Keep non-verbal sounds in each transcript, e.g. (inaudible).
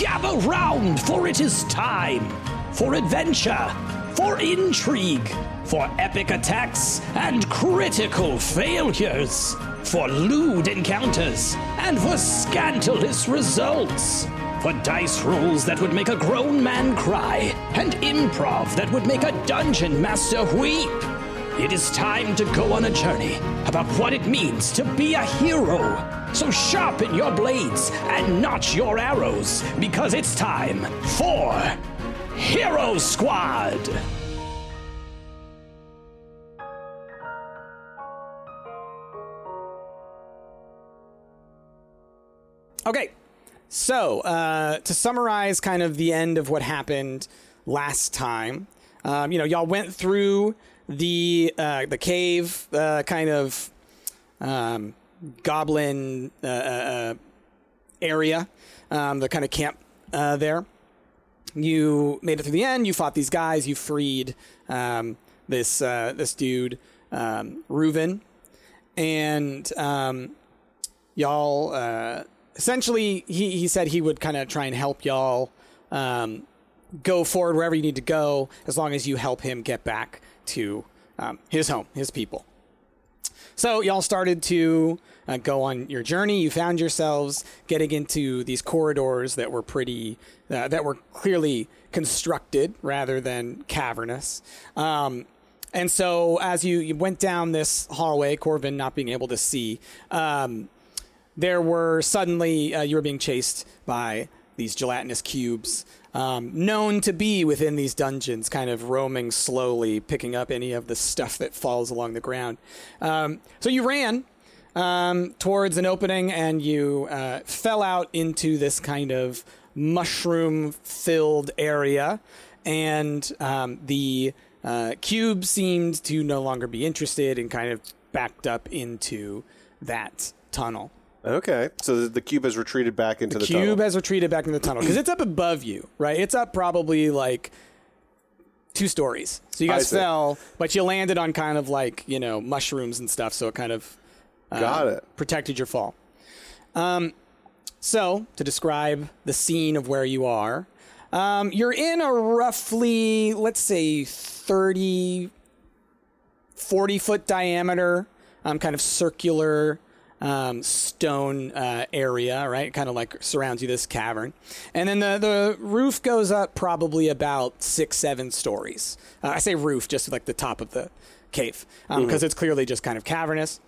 gather round, for it is time for adventure, for intrigue, for epic attacks and critical failures, for lewd encounters and for scandalous results, for dice rolls that would make a grown man cry and improv that would make a dungeon master weep. It is time to go on a journey about what it means to be a hero. So sharpen your blades and notch your arrows because it's time for Hero Squad. Okay, so uh, to summarize, kind of the end of what happened last time. Um, you know, y'all went through the uh, the cave, uh, kind of um, goblin uh, uh, uh, area, um, the kind of camp uh, there. You made it through the end. You fought these guys. You freed um, this this dude, um, Reuven, and um, y'all. Essentially, he he said he would kind of try and help y'all um, go forward wherever you need to go, as long as you help him get back to um, his home, his people. So y'all started to uh, go on your journey. You found yourselves getting into these corridors that were pretty, uh, that were clearly constructed rather than cavernous. Um, and so as you, you went down this hallway, Corvin not being able to see, um, there were suddenly uh, you were being chased by these gelatinous cubes um, known to be within these dungeons kind of roaming slowly picking up any of the stuff that falls along the ground. Um, so you ran um, towards an opening and you uh, fell out into this kind of mushroom filled area. And um, the uh, cube seemed to no longer be interested and kind of backed up into that tunnel Okay, so the, the cube has retreated back into the, cube tunnel. has retreated back into the tunnel because it's up above you, right? It's up probably like two stories. So you guys fell, but you landed on kind of like you know mushrooms and stuff, so it kind of uh, Got it. protected your fall. Um, so to describe the scene of where you are, um, you're in a roughly let's say 30, 40 foot diameter, um, kind of circular um, stone uh, area, right? Kind of like surrounds you this cavern, and then the the roof goes up probably about six seven stories. Uh, I say roof just like the top of the cave because it's clearly just kind of cavernous.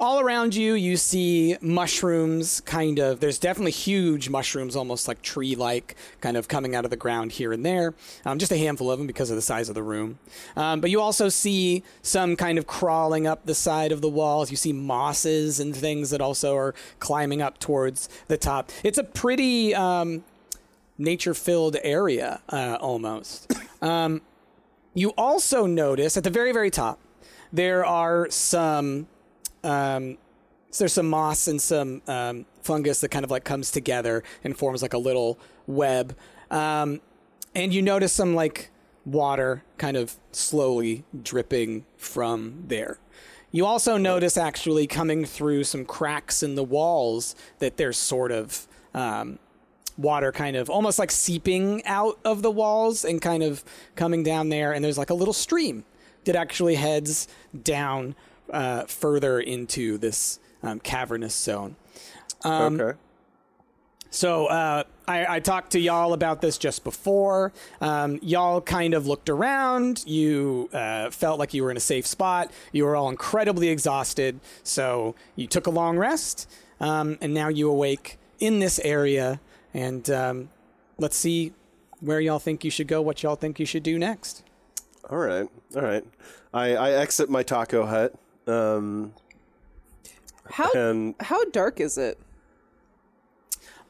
All around you, you see mushrooms, kind of. There's definitely huge mushrooms, almost like tree like, kind of coming out of the ground here and there. Um, just a handful of them because of the size of the room. Um, but you also see some kind of crawling up the side of the walls. You see mosses and things that also are climbing up towards the top. It's a pretty um, nature filled area, uh, almost. Um, you also notice at the very, very top, there are some um, so there's some moss and some um, fungus that kind of like comes together and forms like a little web. Um, and you notice some like water kind of slowly dripping from there. You also notice actually coming through some cracks in the walls that there's sort of um, water kind of almost like seeping out of the walls and kind of coming down there. And there's like a little stream that actually heads down uh, further into this um, cavernous zone. Um, okay. So uh, I, I talked to y'all about this just before. Um, y'all kind of looked around. You uh, felt like you were in a safe spot. You were all incredibly exhausted. So you took a long rest, um, and now you awake in this area. And um, let's see where y'all think you should go. What y'all think you should do next. All right. All right. I, I exit my taco hut. Um, How and how dark is it?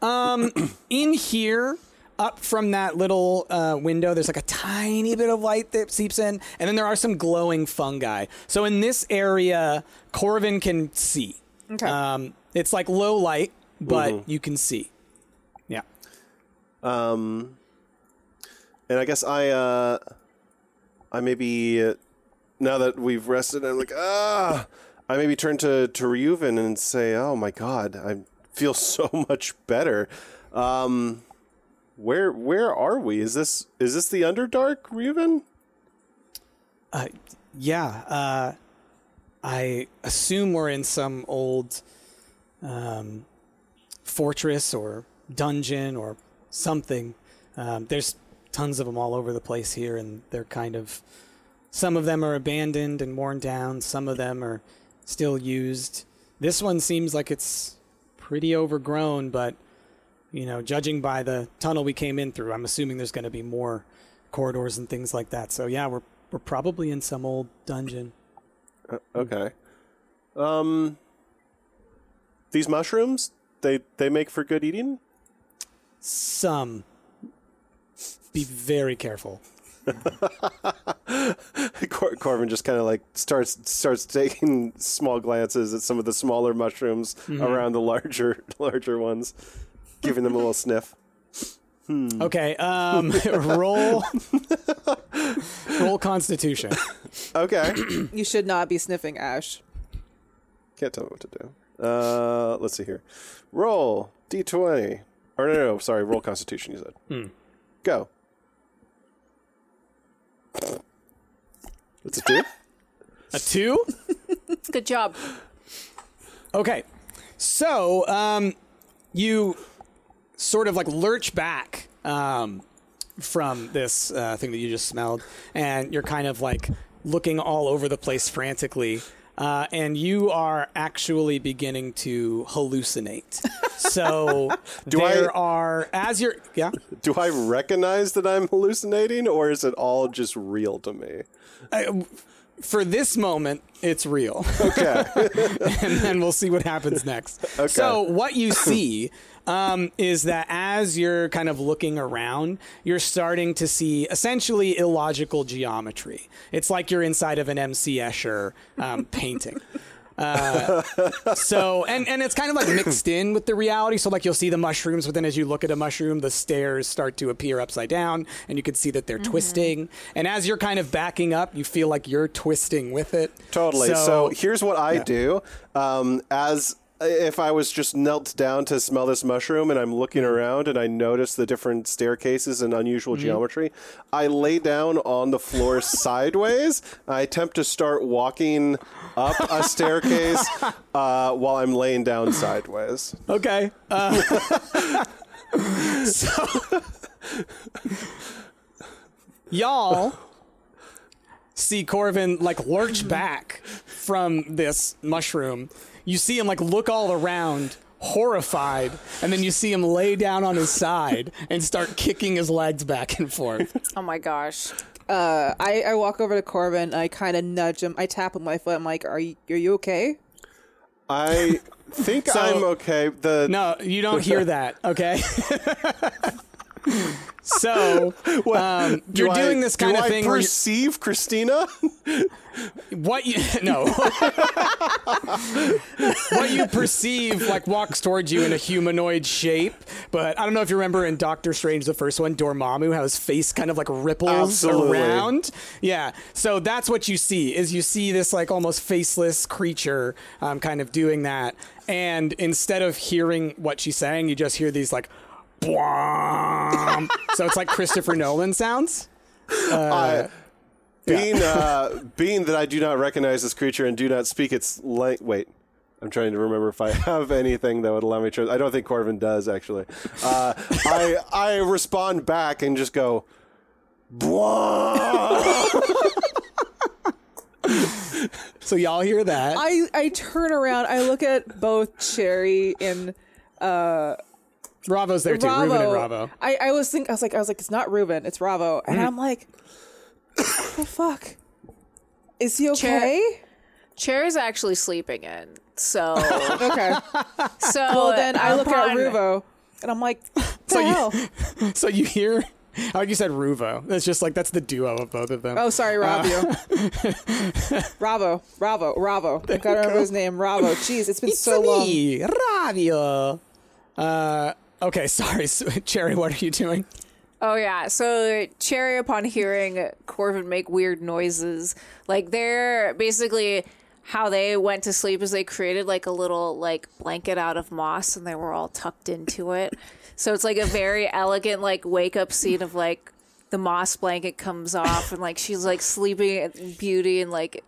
Um, (coughs) in here, up from that little uh, window, there's like a tiny bit of light that seeps in, and then there are some glowing fungi. So in this area, Corvin can see. Okay. Um, it's like low light, but you can see. Yeah. um, and I guess I uh, I maybe uh, now that we've rested, I'm like ah, I maybe turn to to Ryuven and say, oh my god, I feel (laughs) so much better. Um, where where are we? Is this is this the Underdark, Reuven? Uh, Yeah, uh, I assume we're in some old um, fortress or dungeon or something. Um, there's tons of them all over the place here, and they're kind of. Some of them are abandoned and worn down, some of them are still used. This one seems like it's pretty overgrown, but, you know, judging by the tunnel we came in through, I'm assuming there's going to be more corridors and things like that. So, yeah, we're, we're probably in some old dungeon. Okay. Um these mushrooms, they they make for good eating? Some. Be very careful. (laughs) Cor- Corvin just kind of like starts starts taking small glances at some of the smaller mushrooms around the larger (laughs) larger ones, giving them a little sniff. Okay, um, (laughs) roll, roll Constitution. Okay, (clears throat) You should not be sniffing ash. can't tell me what to do. Uh, let's see here. Roll d20. Or no, no, no sorry. Roll Constitution. You said. Go. It's a two. (laughs) A two. (laughs) Good job. Okay, so um, you sort of like lurch back um, from this uh, thing that you just smelled, and you're kind of like looking all over the place frantically. Uh, and you are actually beginning to hallucinate. So (laughs) Do there I- are as you're yeah. Do I recognize that I'm hallucinating, or is it all just real to me? For this moment, it's real. Okay. (laughs) and then we'll see what happens next. Okay. So, what you see um, is that as you're kind of looking around, you're starting to see essentially illogical geometry. It's like you're inside of an M.C. Escher um, painting. (laughs) Uh, (laughs) so and and it's kind of like mixed in with the reality. So like you'll see the mushrooms, but then as you look at a mushroom, the stairs start to appear upside down, and you can see that they're twisting. And as you're kind of backing up, you feel like you're twisting with it. Totally. So, here's what I do. Um, as if I was just knelt down to smell this mushroom and I'm looking around and I notice the different staircases and unusual geometry, I lay down on the floor (laughs) sideways. I attempt to start walking up a staircase (laughs) uh, while I'm laying down sideways. Okay. Uh, (laughs) so, y'all see Corvin like lurch back from this mushroom. You see him like look all around, horrified, and then you see him lay down on his side and start kicking his legs back and forth. (laughs) Oh my gosh. Uh, I, I walk over to Corvin. I kind of nudge him. I tap him with my foot. I'm like, "Are you are you okay?" I think (laughs) So- I'm okay. The No, you don't hear that, okay? (laughs) so, (laughs) um, do you're I- doing this kind do of I thing you- perceive Christina. (laughs) what you (laughs) no what you perceive like walks towards you in a humanoid shape but i don't know if you remember in doctor strange the first one dormammu how his face kind of like ripples Absolutely. around yeah so that's what you see is you see this like almost faceless creature um, kind of doing that and instead of hearing what she's saying you just hear these like. So it's like christopher nolan sounds I- being uh, being that I do not recognize this creature and do not speak its language. Wait, I'm trying to remember if I (laughs) have anything that would allow me to. I don't think Corvin does actually. Uh, I I respond back and just go. So y'all hear that I I turn around. I look at both Cherry and Bravo's there too. Ravo. Ruben and Bravo. I, I was think I was like I was like it's not Ruben, it's Ravo, and I'm like, what (coughs) the fuck? Is he okay? Chair is actually sleeping in. So, (laughs) Okay. so Well, then I look at upon- Ruvo, and I'm like, what the So you- hell? (laughs) So you hear, like you said, Ruvo. That's just like that's the duo of both of them. Oh, sorry, Ravio. (laughs) Ravo, Ravo, Ravo. I gotta remember his name. Ravo. Jeez, it's been it's so long. me, Ravio. Uh, okay, (laughs) sorry, so, Cherry. What are you doing? Oh yeah. So Cherry, upon hearing Corvin make weird noises, like they're basically how they went to sleep is they created like a little like blanket out of moss and they were all tucked into it. So it's like a very elegant like wake up scene of like the moss blanket comes off and like she's like sleeping in beauty and like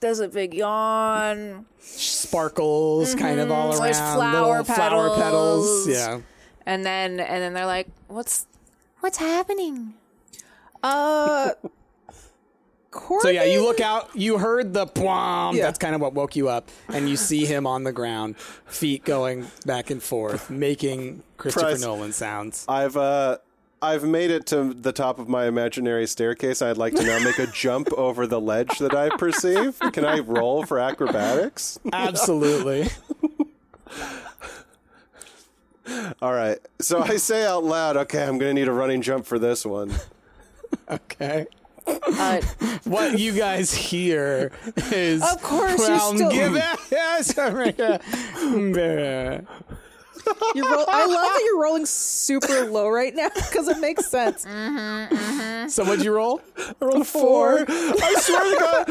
does a big yawn. Sparkles kind of mm-hmm. all around. There's flower little flower petals. petals. Yeah. And then and then they're like, What's what's happening? Uh, So yeah, you look out. You heard the pwam. Yeah. That's kind of what woke you up, and you see him on the ground, feet going back and forth, making Christopher Price. Nolan sounds. I've uh I've made it to the top of my imaginary staircase. I'd like to now make a jump (laughs) over the ledge that I perceive. Can I roll for acrobatics? Absolutely. (laughs) All right. So I say out loud, okay, I'm going to need a running jump for this one. okay. Uh, What you guys hear is Of course, you're well, still- give it- (laughs) America. You're roll- I love that you're rolling super low right now because it makes sense. So what'd you roll? I rolled four. I swear to God.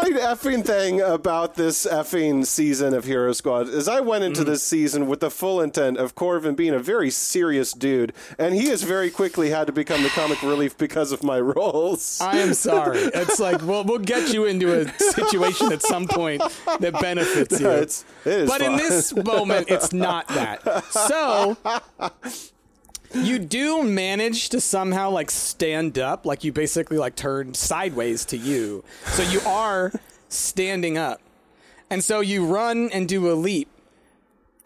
My effing thing about this effing season of Hero Squad is I went into mm-hmm. this season with the full intent of Corvin being a very serious dude, and he has very quickly had to become the comic relief because of my rolls. I am sorry. (laughs) It's like we'll we'll get you into a situation at some point that benefits you. It's, it is but in this moment, it's not that. So (laughs) you do manage to somehow like stand up, like you basically like turned sideways to you. So you are standing up, and so you run and do a leap,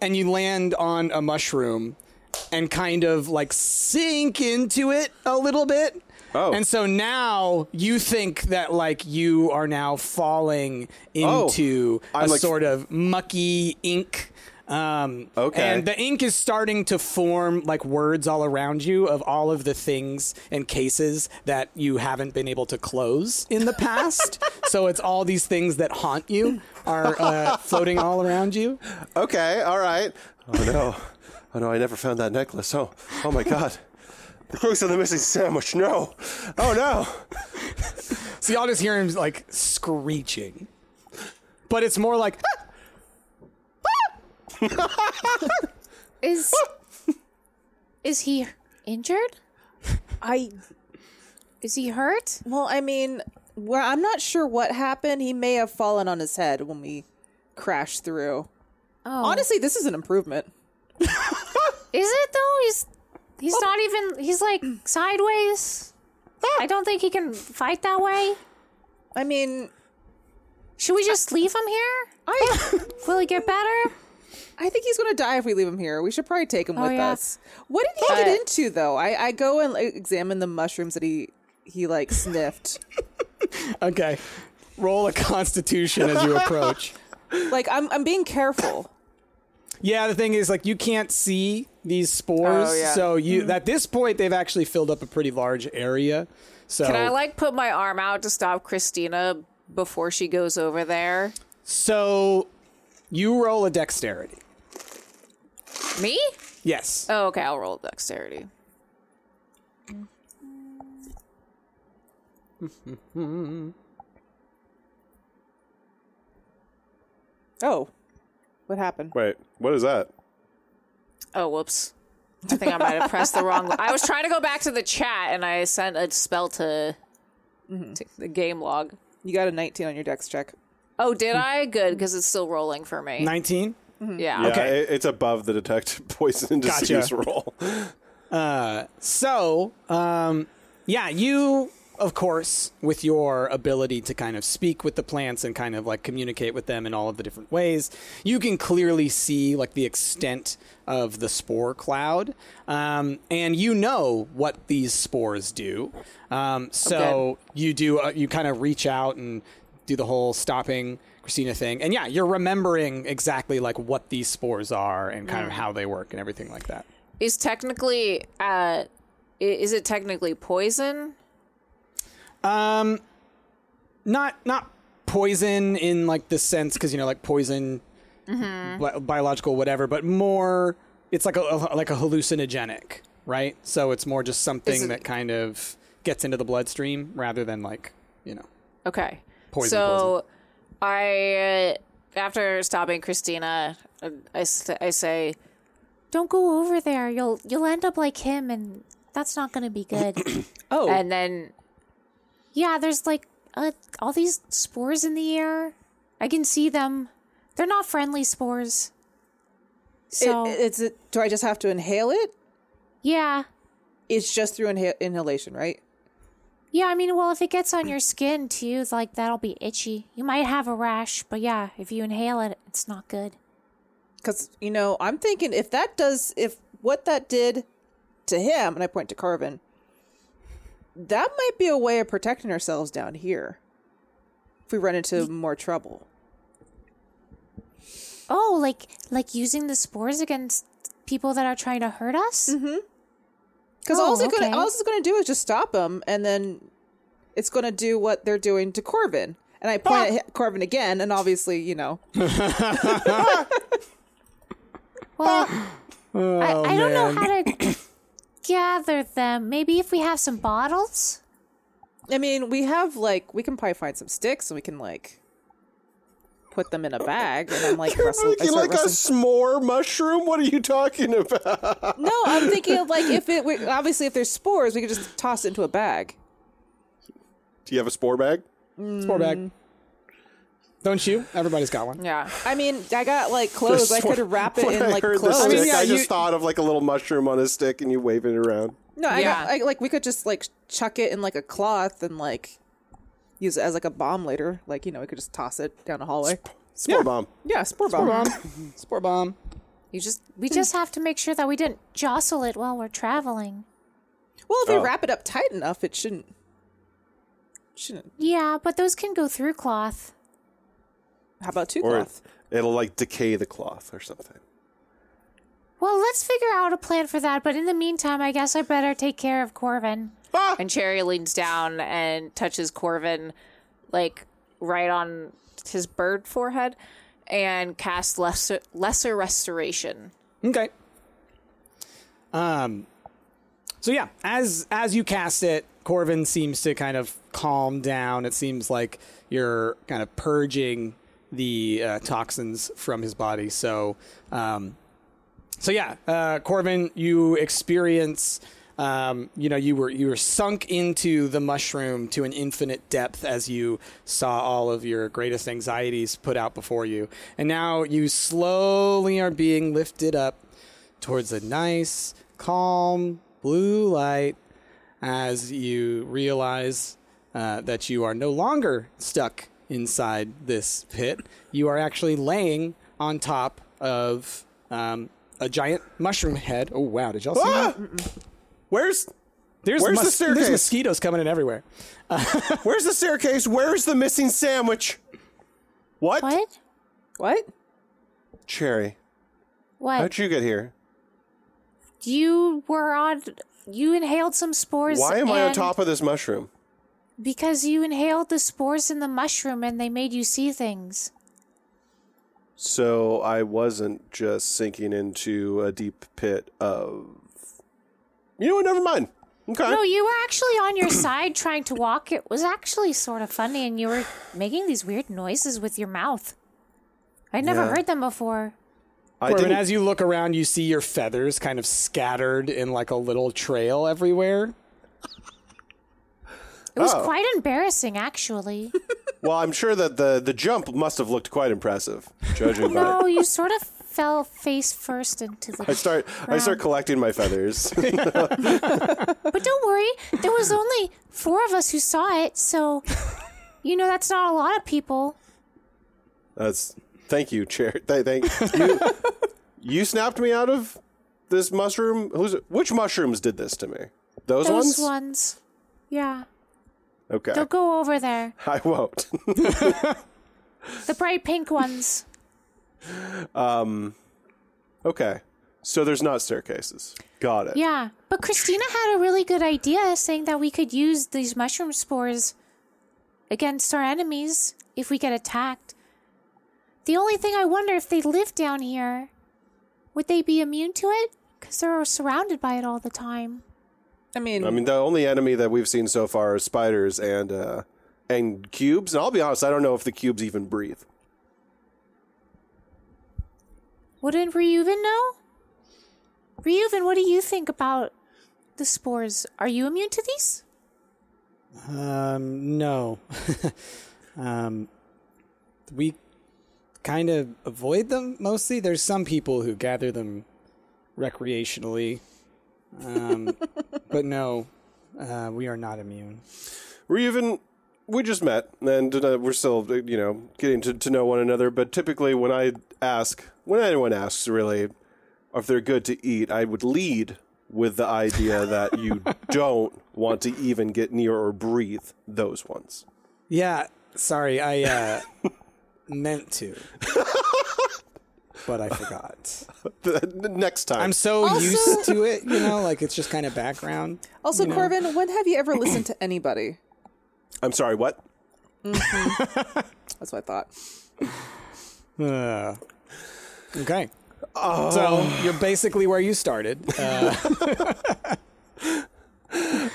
and you land on a mushroom, and kind of like sink into it a little bit. Oh. And so now you think that like you are now falling Oh. into I'm a like- sort of mucky ink. Um, Okay. And the ink is starting to form like words all around you of all of the things and cases that you haven't been able to close in the past. (laughs) so it's all these things that haunt you are uh, floating all around you. Okay, all right. Oh no. Oh no, I never found that necklace. Oh, oh my god. The case of the missing sandwich. No. Oh no. (laughs) So y'all just hear him like screeching. But it's more like (laughs) is is he injured? I Is he hurt? well, I mean, well, I'm not sure what happened. He may have fallen on his head when we crashed through. Oh, Honestly, this is an improvement. (laughs) is it though? He's he's not even. He's like sideways. Ah. I don't think he can fight that way. I mean, Should we just leave him here? I Will he get better? I think he's gonna die if we leave him here. We should probably take him oh, with yeah. us. What did he But- get into though? I, I go and like, examine the mushrooms that he he like sniffed. (laughs) okay. Roll a constitution as you approach. (laughs) like I'm I'm being careful. Yeah, the thing is, like, you can't see these spores, Oh, yeah. so you mm-hmm. at this point they've actually filled up a pretty large area. So, Can I like put my arm out to stop Christina before she goes over there? so you roll a dexterity. Me? Yes. Oh, okay. I'll roll dexterity. (laughs) Oh, what happened? Wait, what is that? Oh, whoops. I think I might have pressed the wrong. (laughs) I was trying to go back to the chat and I sent a spell to, mm-hmm. to the game log. You got a 19 on your dex check. Oh, did I? Good, because it's still rolling for me. Nineteen. Yeah. Yeah, Okay. it- it's above the detect (laughs) poison Gotcha. disease roll. So, um, yeah, you, of course, with your ability to kind of speak with the plants and kind of like communicate with them in all of the different ways, you can clearly see like the extent of the spore cloud. Um, and you know what these spores do. Um, so you do, uh, you kind of reach out and do the whole stopping Christina thing. And yeah, you're remembering exactly like what these spores are and kind of how they work and everything like that. Is technically, uh, is it technically poison? Um not not poison in like the sense because you know like poison bi- biological whatever but more it's like a, a- like a hallucinogenic right so it's more just something it- that kind of gets into the bloodstream rather than like you know Okay. Poison, so I, uh, after stopping Christina, I, I, say, "Don't go over there. You'll you'll end up like him, and that's not going to be good." (clears throat) Oh, and then, yeah, there's like uh, all these spores in the air. I can see them. They're not friendly spores. So it, it's it, do I just have to inhale it? yeah, It's just through inha- inhalation, right? Yeah. I mean, well, if it gets on your skin too, it's like that'll be itchy. You might have a rash, but yeah, if you inhale it, it's not good. Because you know, I'm thinking if that does, if what that did to him, and I point to Corvin, that might be a way of protecting ourselves down here. If we run into more trouble. Oh, like like using the spores against people that are trying to hurt us? Mm-hmm. Because Oh, all it's okay. gonna all it's gonna do is just stop them, and then it's gonna do what they're doing to Corvin. And I point at ah! Corvin again, and obviously, you know, (laughs) Well, Oh, I, I don't know how to (coughs) gather them. Maybe if we have some bottles? I mean, we have like we can probably find some sticks, and we can like put them in a bag, and I'm like, You're wrestle, I making start like a s'more mushroom? What are you talking about? No, I'm (laughs) thinking of like if it we, obviously if there's spores, we could just toss it into a bag. Do you have a spore bag? Spore bag. Don't you? Everybody's got one. Yeah. I mean, I got like clothes. I could wrap it in I like heard clothes. stick, I I, mean, yeah, just you- thought of like a little mushroom on a stick and you wave it around. No, I got Yeah. I, like we could just like chuck it in like a cloth and like use it as like a bomb later. Like you know, we could just toss it down a hallway. Spore Yeah. bomb. Yeah, spore bomb. Spore bomb. (laughs) Spore bomb. You just we just have to make sure that we didn't jostle it while we're traveling. Well, if we Oh. wrap it up tight enough, it shouldn't. Shouldn't. Yeah, but those can go through cloth. How about two Or cloth? it'll like decay the cloth or something. Well, let's figure out a plan for that, but in the meantime, I guess I better take care of Corvin. Ah! And Cherry leans down and touches Corvin like right on his bird forehead and casts lesser lesser restoration. Okay. Um. So yeah, as as you cast it, Corvin seems to kind of calm down. It seems like you're kind of purging the uh, toxins from his body. So, um, so yeah, uh, Corvin, you experience. Um, you know, you were you were sunk into the mushroom to an infinite depth as you saw all of your greatest anxieties put out before you, and now you slowly are being lifted up towards a nice, calm blue light as you realize uh, that you are no longer stuck inside this pit. You are actually laying on top of um, a giant mushroom head. Oh wow! Did y'all see Ah! that? Where's There's Where's the staircase? There's mosquitoes coming in everywhere. (laughs) where's the staircase? Where's the missing sandwich? What? What? What? Cherry, What? how'd you get here? You were on. You inhaled some spores. Why am I on top of this mushroom? Because you inhaled the spores in the mushroom and they made you see things. So I wasn't just sinking into a deep pit of. You know what? Never mind. Okay. No, you were actually on your (clears throat) side trying to walk. It was actually sort of funny, and you were making these weird noises with your mouth. I'd never Yeah. heard them before. I Corvin, didn't. as you look around, you see your feathers kind of scattered in like a little trail everywhere. It was Oh. quite embarrassing, actually. (laughs) well, I'm sure that the the jump must have looked quite impressive, judging (laughs) by. no, you sort of fell face first into the. I start. I start collecting my feathers. (laughs) But don't worry, there was only four of us who saw it, so you know that's not a lot of people. That's. Thank you, chair. (laughs) Th- thank you. You snapped me out of this mushroom. Who's which mushrooms did this to me? Those, Those ones. Those ones. Yeah. Okay. Don't go over there. I won't. (laughs) The bright pink ones. Okay. So there's not staircases. Got it. Yeah. But Christina had a really good idea saying that we could use these mushroom spores against our enemies if we get attacked. The only thing I wonder if they live down here, would they be immune to it? Because they're surrounded by it all the time. I mean, I mean, the only enemy that we've seen so far is spiders and uh, and cubes. And I'll be honest, I don't know if the cubes even breathe. Wouldn't Ryuven know? Ryuven, what do you think about the spores? Are you immune to these? Um, no. (laughs) um, we kind of avoid them mostly. There's some people who gather them recreationally. Um, (laughs) but no, uh, we are not immune. We're we just met and uh, we're still you know getting to, to know one another. But typically, when I ask, when anyone asks, really, if they're good to eat, I would lead with the idea that you (laughs) don't want to even get near or breathe those ones. Yeah, sorry, I uh, (laughs) meant to, but I forgot. (laughs) The next time, I'm so Also- used to it, you know, like it's just kind of background. Also, you know? Corvin, when have you ever listened to anybody? I'm sorry. What? That's what I thought. Uh, okay. So you're basically where you started. Uh, (laughs)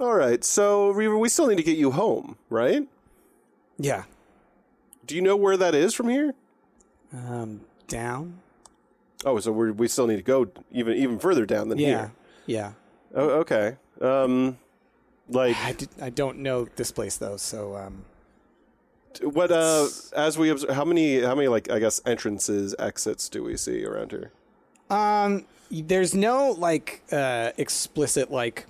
All right. So Reaver, we still need to get you home, right? yeah. Do you know where that is from here? Um, down. Oh, so we we still need to go even even further down than Yeah. here. Yeah. Oh, okay. Um, like I, did, I don't know this place though, so um, what? Uh, as we observe, how many how many like I guess entrances, exits do we see around here? um, there's no like uh, explicit like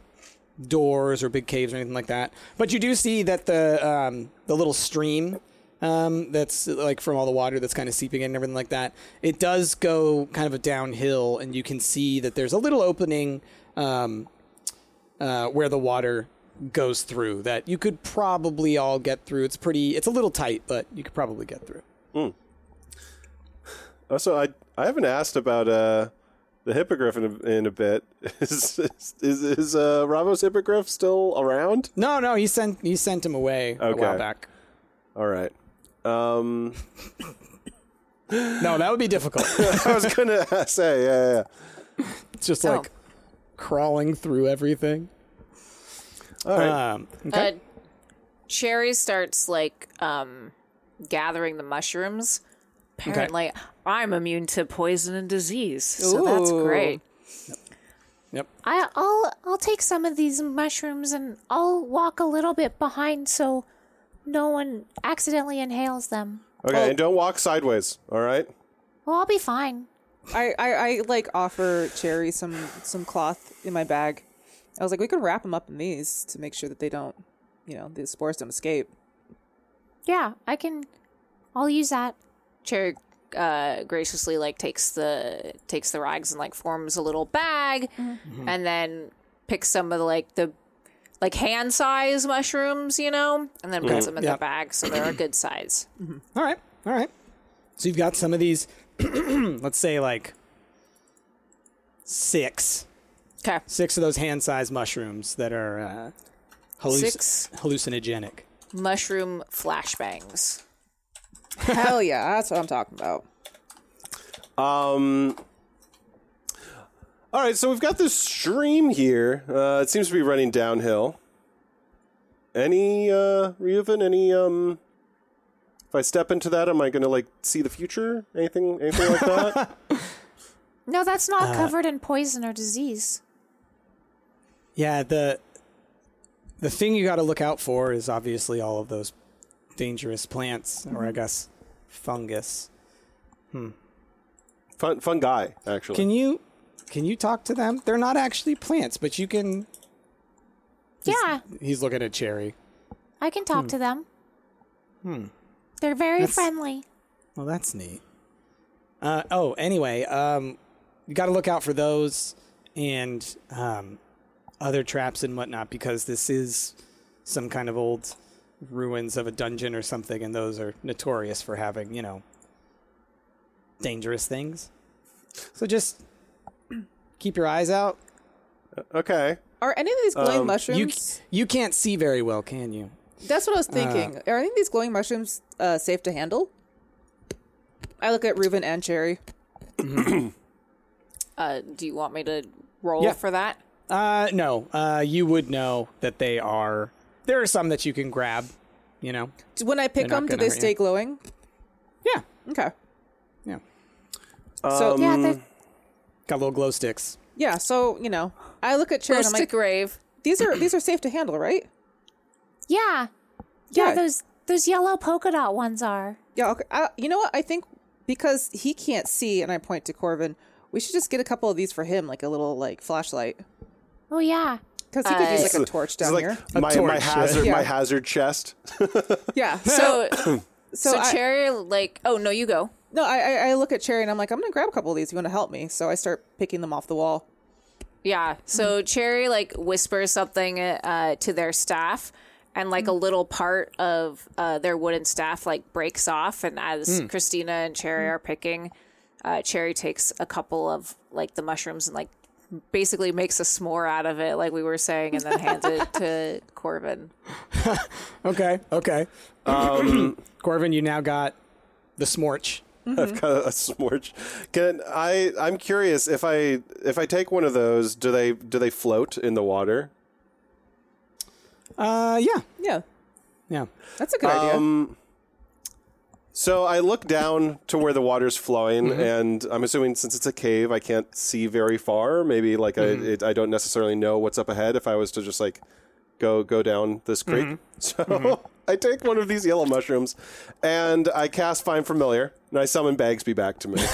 doors or big caves or anything like that. But you do see that the um, the little stream um, that's like from all the water that's kind of seeping in and everything like that. It does go kind of a downhill, and you can see that there's a little opening um, uh, where the water goes through that you could probably all get through. It's pretty. It's a little tight, but you could probably get through. Also, I I haven't asked about uh the hippogriff in a, in a bit. (laughs) Is is is uh, Ravo's hippogriff still around? No, no, he sent he sent him away a while Okay. back. All right. Um, (laughs) No, that would be difficult. (laughs) I was gonna say, yeah, yeah. It's just Oh. like crawling through everything. Yeah. All right. Um, okay. Uh, Cherry starts like um, gathering the mushrooms. Apparently, I'm immune to poison and disease, so that's great. yep. I, I'll I'll take some of these mushrooms and I'll walk a little bit behind so no one accidentally inhales them. okay, and don't walk sideways. All right. Well, I'll be fine. I, I, I like offer Cherry some some cloth in my bag. I was like, we could wrap them up in these to make sure that they don't, you know, the spores don't escape. Yeah, I can. I'll use that. Cherry uh, graciously like takes the takes the rags and like forms a little bag, mm-hmm. and then picks some of the like the like hand size mushrooms, you know, and then puts mm-hmm. them in Yeah. the bag so they're a good size. (clears throat) Mm-hmm. All right. All right. So you've got some of these, (clears throat) let's say like six, Okay. six of those hand-sized mushrooms that are uh, halluc- Six. hallucinogenic. Mushroom flashbangs. Hell yeah, that's what I'm talking about. Um. All right, so we've got this stream here. Uh, it seems to be running downhill. Any uh, Ryuven? Any um? If I step into that, am I going to like see the future? Anything? Anything like that? (laughs) No, that's not covered in poison or disease. Yeah. The the thing you got to look out for is obviously all of those dangerous plants, or I guess fungus. Fun, fun guy, actually. Can you can you talk to them? They're not actually plants, but you can. Yeah, He's looking at Cherry. I can talk to them. Hmm. They're very That's- friendly. Well, that's neat. Uh, oh, anyway, um, you got to look out for those and um, other traps and whatnot because this is some kind of old ruins of a dungeon or something, and those are notorious for having, you know, dangerous things. So just keep your eyes out. okay. Are any of these glowing Um, mushrooms? You you can't see very well, can you? That's what I was thinking. Are any of these glowing mushrooms uh, safe to handle? I look at Reuben and Cherry. (coughs) Uh, do you want me to roll Yeah. for that? Uh, no. Uh, you would know that they are. there are some that you can grab. You know. When I pick They're not them, do gonna they hurt stay you. glowing? Yeah. Okay. Yeah. So yeah, they're Got little glow sticks. yeah, so you know, I look at Cherry and I'm stick like, rave. these are these are safe to handle, right? Yeah. Yeah. Yeah, those those yellow polka dot ones are. Yeah. Okay. I, you know what? I think because he can't see, and I point to Corvin, we should just get a couple of these for him, like a little like flashlight, Oh yeah. because he could use like a torch is down like here. A my, my hazard yeah. my hazard chest. (laughs) Yeah. (laughs) So, So, so, I, Cherry, like, oh no, you go. no, I, I I look at Cherry and I'm like, I'm gonna grab a couple of these. You want to help me? So I start picking them off the wall. Yeah. So Cherry like whispers something uh, to their staff, and like a little part of uh, their wooden staff like breaks off. And as Christina and Cherry are picking, uh, Cherry takes a couple of like the mushrooms and like basically makes a s'more out of it, like we were saying, and then hands it to (laughs) Corvin. Okay. Okay. Um, (clears throat) Corvin, you now got the smorch. I've got a smorch. Can I? I'm curious if I if I take one of those, do they do they float in the water? Uh, yeah. Yeah, Yeah. that's a good idea. So I look down to where the water's flowing, mm-hmm. and I'm assuming since it's a cave, I can't see very far. Maybe like I mm-hmm. it, I don't necessarily know what's up ahead. If I was to just like go go down this creek, mm-hmm. (laughs) so I take one of these yellow mushrooms, and I cast Find Familiar, and I summon Bagsby back to me. (laughs)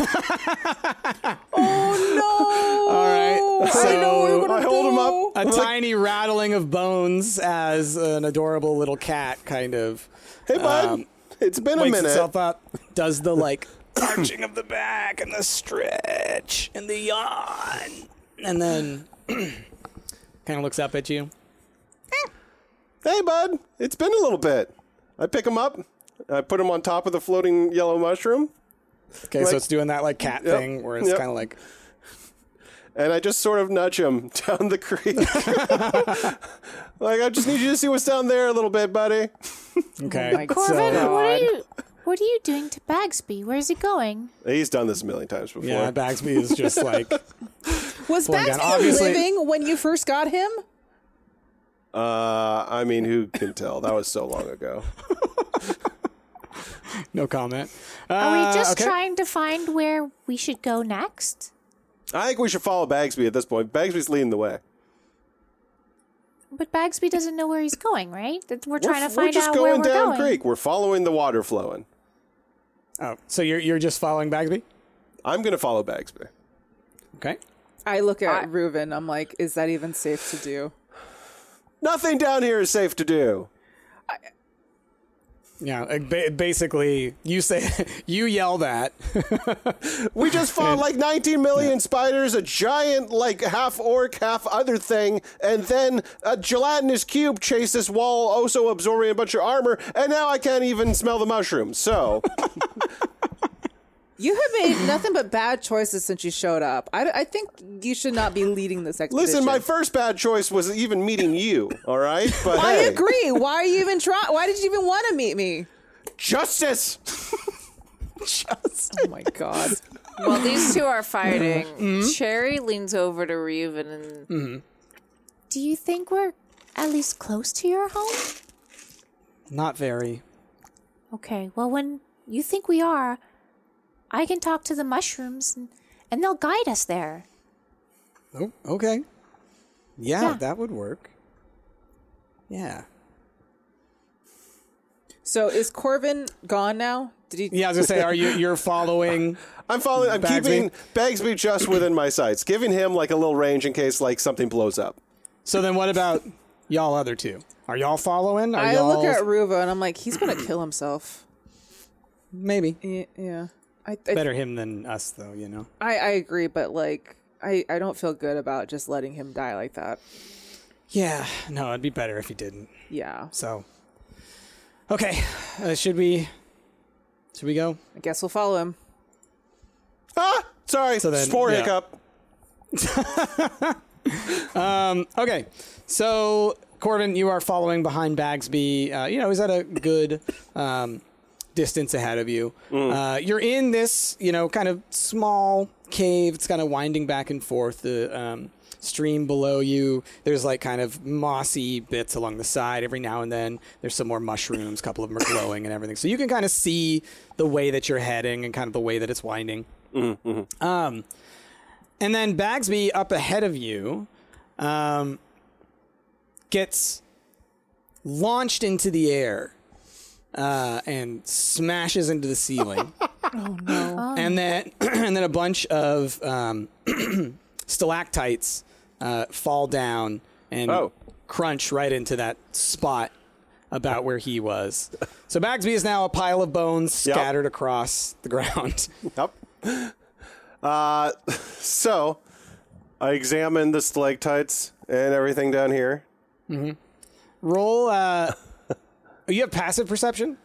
oh All right. no! I know So- I hold him up. do. a tiny rattling of bones as an adorable little cat kind of hey, bud, Um, it's been a wakes minute. itself up, does the like (coughs) arching of the back and the stretch and the yawn, and then (coughs) kind of looks up at you. Eh. Hey, bud, it's been a little bit. I pick him up. I put him on top of the floating yellow mushroom. Okay, Like- so it's doing that like cat Yep. thing where it's Yep. kind of like and I just sort of nudge him (laughs) down the creek. (laughs) like, I just need you to see what's down there a little bit, buddy. okay. my Corvin, so, what are you what are you doing to Bagsby? Where's he going? He's done this a million times before. yeah, Bagsby is just like (laughs) Was Pulling down. Bagsby living when you first got him? uh, I mean, who can tell? That was so long ago. no comment. Are we Uh, just okay. trying to find where we should go next? I think we should follow Bagsby at this point. Bagsby's leading the way. But Bagsby doesn't know where he's going, right? We're trying we're, to find we're going we're down going. down creek. We're following the water flowing. Oh, so you're you're just following Bagsby? I'm going to follow Bagsby. Okay. I look at I- Reuven. I'm like, is that even safe to do? Nothing down here is safe to do. Yeah, like, basically, you say (laughs) you yell that. (laughs) We just fought like 19 million spiders, a giant, like half orc, half other thing, and then a gelatinous cube chased this wall, oh also absorbing a bunch of armor, and now I can't even smell the mushrooms. So, (laughs) You have made nothing but bad choices since you showed up. I, I think you should not be leading this expedition. listen, my first bad choice was even meeting you, all right? (laughs) But I hey, agree. Why are you even trying? Why did you even want to meet me? justice! (laughs) Justice. Oh my god. While these two are fighting, Mm-hmm. Cherry leans over to Reuven and Do you think we're at least close to your home? Not very. Okay, well, when you think we are, I can talk to the mushrooms and, and they'll guide us there. Oh, okay. Yeah, Yeah. that would work. Yeah. So is Corvin gone now? Did he? Yeah, I was gonna say, are you you're following? (laughs) I'm following, I'm Bagsby? keeping Bagsby just within my sights, giving him like a little range in case like something blows up. So then, what about y'all other two? Are y'all following? Are I y'all look at Ruva and I'm like, he's gonna kill himself. maybe Yeah. I, I, better him than us, though. You know. I I agree, but like, I I don't feel good about just letting him die like that. Yeah. No, it'd be better if he didn't. Yeah. So. Okay. Uh, should we? Should we go? I guess we'll follow him. Ah, sorry, So then- spore yeah. hiccup. (laughs) Okay, so Corvin, you are following behind Bagsby. Uh, you know, he's at a good um, distance ahead of you. Uh, you're in this, you know, kind of small cave. It's kind of winding back and forth. The um, stream below you. There's like kind of mossy bits along the side. Every now and then, there's some more mushrooms. A couple of them are glowing and everything. So you can kind of see the way that you're heading and kind of the way that it's winding. Um, and then Bagsby up ahead of you um, gets launched into the air uh, and smashes into the ceiling. (laughs) Oh no. and then (clears throat) and then a bunch of um, (clears throat) stalactites uh, fall down and Oh. crunch right into that spot about where he was. So Bagsby is now a pile of bones Yep. scattered across the ground. (laughs) Yep. Uh, so I examined the stalactites and everything down here. Roll. Uh, you have passive perception.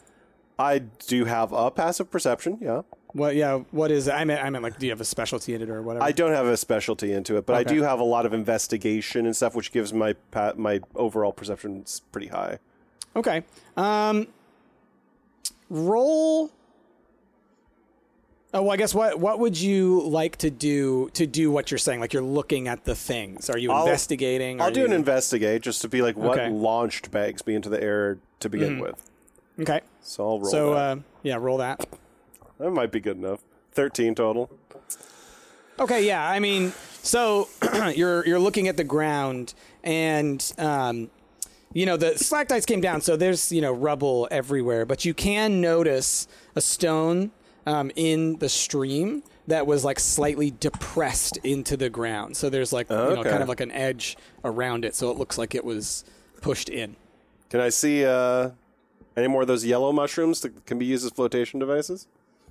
I do have a passive perception, yeah. What? Yeah. What is? I meant. I meant like. Do you have a specialty in it or whatever? I don't have a specialty into it, but I do have a lot of investigation and stuff, which gives my pa- my overall perception pretty high. Okay. Um. Roll. Oh, well, I guess what what would you like to do to do what you're saying? Like you're looking at the things. Are you I'll- investigating? I'll Are do an investigate just to be like what Okay. launched Bagsby into the air to begin with. Okay. So I'll roll So that. uh, yeah, roll that. that might be good enough. Thirteen total. Okay, yeah. I mean, so (clears throat) you're you're looking at the ground, and um, you know the stalactites came down, so there's you know rubble everywhere, but you can notice a stone um, in the stream that was like slightly depressed into the ground. So there's like you know kind of like an edge around it, so it looks like it was pushed in. Can I see uh, any more of those yellow mushrooms that can be used as flotation devices?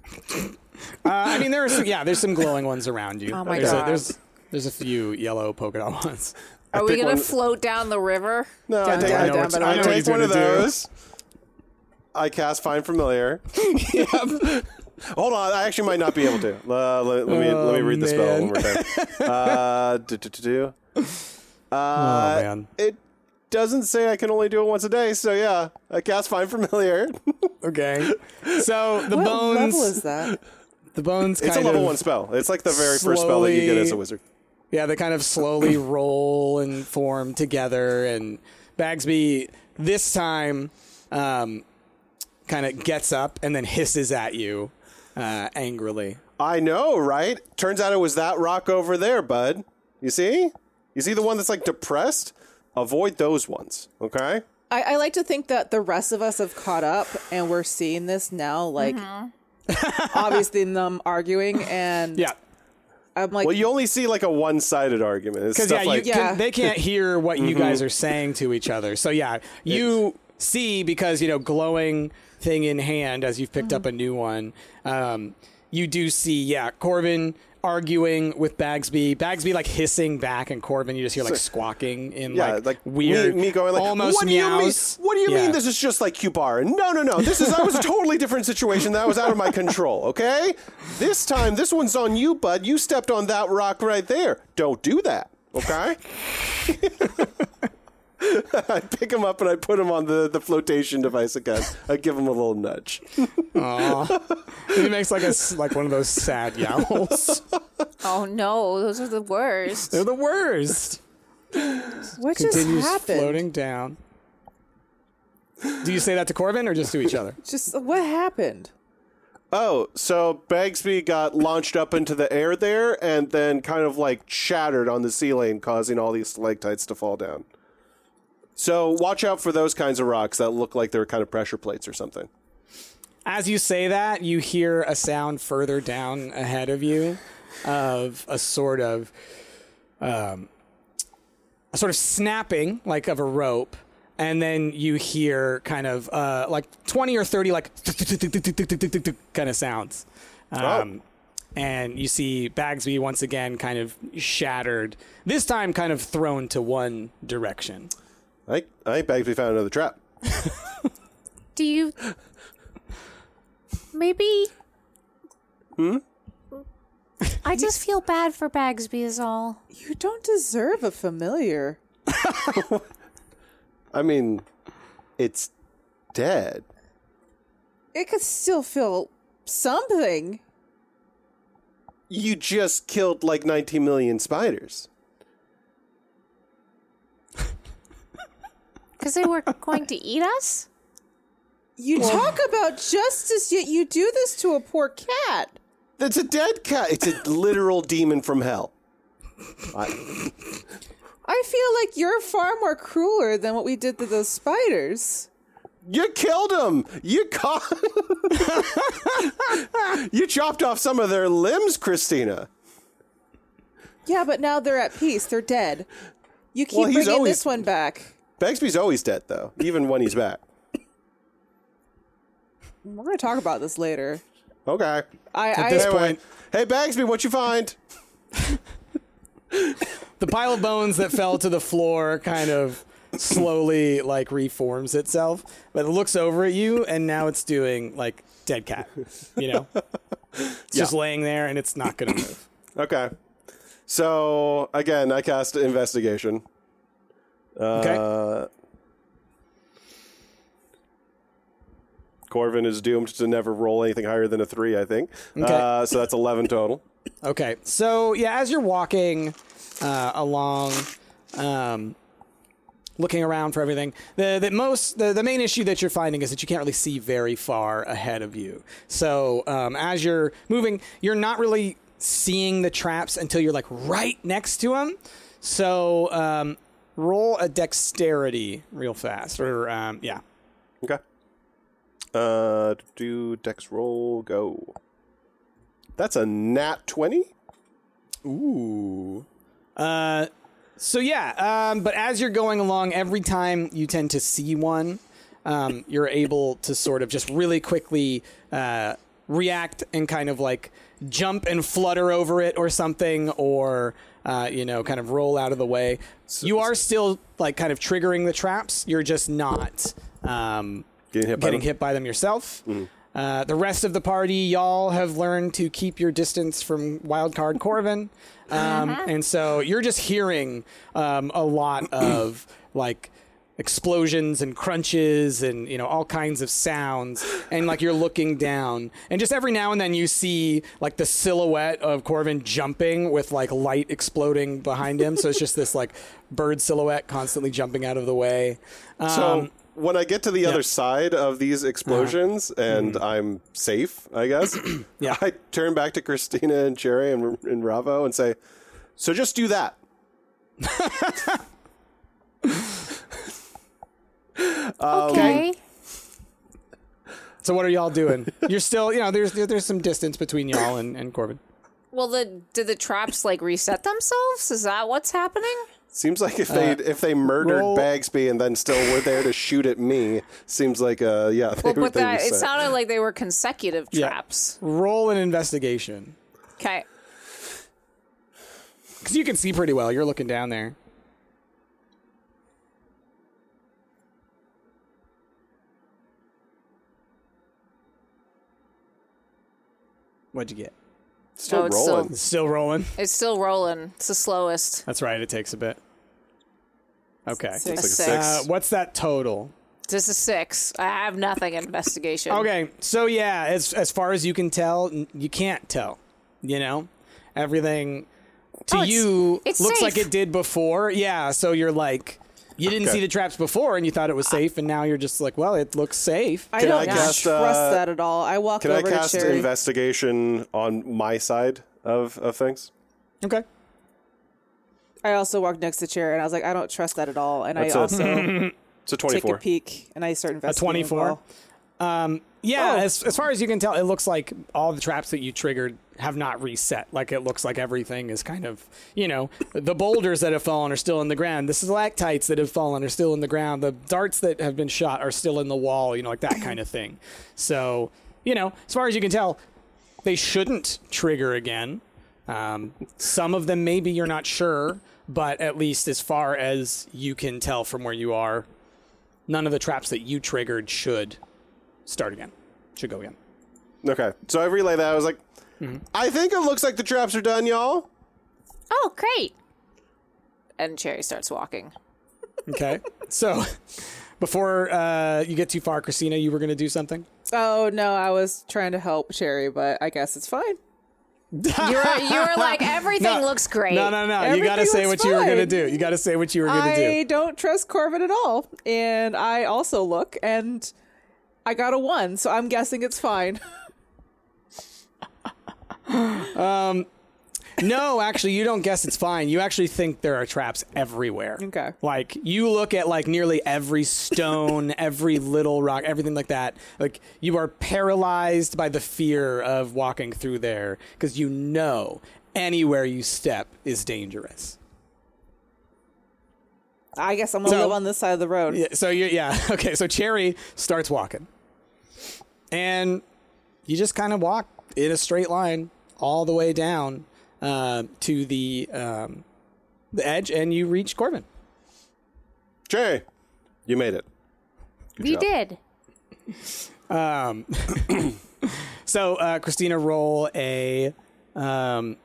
(laughs) Uh, I mean, there are some, yeah, there's some glowing ones around you. Oh my there's God. A, there's there's a few yellow polka dot ones. Are we gonna one- float down the river? No, I Down, take, down, I, down, I but I take one of gonna do. those. I cast Find Familiar. (laughs) Hold on, I actually might not be able to. Uh, let, let me let me Oh, read the spell man. one more time. (laughs) Uh, do, do, do, do. oh Uh, man. It doesn't say I can only do it once a day, so yeah, I cast Find Familiar. (laughs) Okay. So the What bones. level is that? The bones. it's a level of- one spell. It's like the very first spell that you get as a wizard. Yeah, they kind of slowly (coughs) roll and form together, and Bagsby this time um, kind of gets up and then hisses at you uh, angrily. I know, right? Turns out it was that rock over there, bud. You see? You see the one that's like depressed? Avoid those ones, okay? I, I like to think that the rest of us have caught up and we're seeing this now, like (laughs) obviously them arguing, and Yeah, I'm like, Well, you only see like a one-sided argument. Because yeah, like you can, Yeah. they can't hear what you guys are saying to each other. So yeah, you see because you know glowing thing in hand as you've picked up a new one. Um, you do see yeah, Corvin arguing with Bagsby. Bagsby like hissing back, and Corvin you just hear like squawking in yeah, like, like, weird, me, me going like, almost what do you mean? What do you Yeah. mean? This is just like Cubar? No, no, no. This is that was a totally different situation. That was out of my control. Okay, this time this one's on you, bud. You stepped on that rock right there. Don't do that. Okay. (laughs) (laughs) I pick him up and I put him on the, the flotation device again. I give him a little nudge. Aww. he makes like a s- like one of those sad yowls. (laughs) Oh no, those are the worst. They're the worst. what just Continues happened? floating down. Do you say that to Corvin or just to each other? Just what happened? Oh, so Bagsby got launched up into the air there and then kind of like shattered on the ceiling, causing all these stalactites to fall down. So watch out for those kinds of rocks that look like they're kind of pressure plates or something. As you say that, you hear a sound further down ahead of you of a sort of um, a sort of snapping like of a rope. And then you hear kind of uh, like 20 or 30 like kind of sounds. Um, and you see bagsby once again kind of shattered this time kind of thrown to one direction I, I think Bagsby found another trap. (laughs) Do you. Maybe. Hmm? I just feel bad for Bagsby, is all. You don't deserve a familiar. (laughs) I mean, it's dead. It could still feel something. You just killed like 19 million spiders. Because they were going to eat us? You talk about justice, yet you do this to a poor cat. It's a dead cat. It's a literal demon from hell. I, I feel like you're far more crueler than what we did to those spiders. you killed them. You caught. you chopped off some of their limbs, Christina. Yeah, but now they're at peace. They're dead. You keep Well, bringing always- this one back. Bagsby's always dead, though, even when he's back. We're going to talk about this later. Okay. I, I this Anyway, point- hey Bagsby, what you find? the pile of bones that fell to the floor kind of slowly like reforms itself, but it looks over at you and now it's doing like dead cat. You know, it's just laying there and it's not going to move. Okay. So again, I cast investigation. Okay. Uh, Corvin is doomed to never roll anything higher than a three, I think. Okay. Uh, so that's eleven total. Okay, so yeah, as you're walking uh, along, um, looking around for everything, the the most the, the main issue that you're finding is that you can't really see very far ahead of you. So um, as you're moving, you're not really seeing the traps until you're like right next to them. So um, roll a dexterity real fast, or um, yeah, Okay. Uh, do dex roll go. That's a nat twenty. Ooh. Uh, so yeah, um, but as you're going along, every time you tend to see one, um, you're able to sort of just really quickly uh, react and kind of like jump and flutter over it or something, or uh, you know, kind of roll out of the way. you are still like kind of triggering the traps. You're just not um, Getting hit by getting them? hit by them yourself. Uh, the rest of the party, y'all have learned to keep your distance from Wildcard Corvin. (laughs) Um, And so you're just hearing um, a lot of like explosions and crunches and you know all kinds of sounds. And like you're looking down. And just every now and then you see like the silhouette of Corvin jumping with like light exploding behind him. So it's just this like bird silhouette constantly jumping out of the way. Um, So when I get to the other side of these explosions and I'm safe, I guess, (clears throat) Yeah. I turn back to Christina and Jerry and, and Ravo and say, "So just do that." (laughs) Okay. So what are y'all doing? You're still, you know, there's there's some distance between y'all and, and Corvin. Well, the did the traps like reset themselves? Is that what's happening? Seems like if they if they murdered roll- Bagsby and then still were there to shoot at me, seems like uh yeah. They, Well, but they that it sounded like they were consecutive Yeah. traps. Roll an investigation Okay. because you can see pretty well. You're looking down there. What'd you get? still Oh, it's rolling. still- It's still rolling. It's still rolling. It's the slowest. That's right. It takes a bit. Okay. Six. A Like a six. six. Uh, what's that total? This is six. I have nothing in investigation. Okay, so yeah, as as far as you can tell, n- you can't tell. You know, everything to Oh, it's- you it's looks like safe. it did before. Yeah, so you're like, you didn't Okay. see the traps before, and you thought it was safe, and now you're just like, well, it looks safe. I Can don't I cast, trust uh, that at all. I walk Can I over cast to Cherry. investigation on my side of of things? Okay. I also walked next to Cherry, and I was like, I don't trust that at all. And That's I a- also (laughs) It's a take twenty four. a peek, and I start investigating. as 24? well. Yeah, Oh. as as far as you can tell, it looks like all the traps that you triggered have not reset. Like it looks like everything is kind of, you know, the boulders that have fallen are still in the ground. The stalactites that have fallen are still in the ground. The darts that have been shot are still in the wall. You know, like that kind of thing. So, you know, as far as you can tell, they shouldn't trigger again. Um, some of them maybe you're not sure, but at least as far as you can tell from where you are, none of the traps that you triggered should start again. Should go again. Okay, so I relay that. I was like, Mm-hmm. I think it looks like the traps are done, y'all. Oh, great. And Cherry starts walking. Okay. (laughs) so before uh, you get too far, Christina, you were going to do something? Oh no, I was trying to help Cherry, but I guess it's fine. (laughs) You were you were like everything No. looks great. No, no, no. You got to say looks what you were going to do. You got to say what you were going to do. I don't trust Corvin at all, and I also look, and I got a one, so I'm guessing it's fine. (laughs) Um, no, actually, you don't guess it's fine. You actually think there are traps everywhere. Okay. Like you look at like nearly every stone, (laughs) every little rock, everything like that. Like you are paralyzed by the fear of walking through there because you know anywhere you step is dangerous. I guess I'm gonna So- live on this side of the road. Yeah, so you yeah, (laughs) okay, so Cherry starts walking. And you just kind of walk in a straight line all the way down uh, to the um, the edge and you reach Corvin. Jay, you made it. We job. did. (coughs) So, uh, Christina, roll a. Um,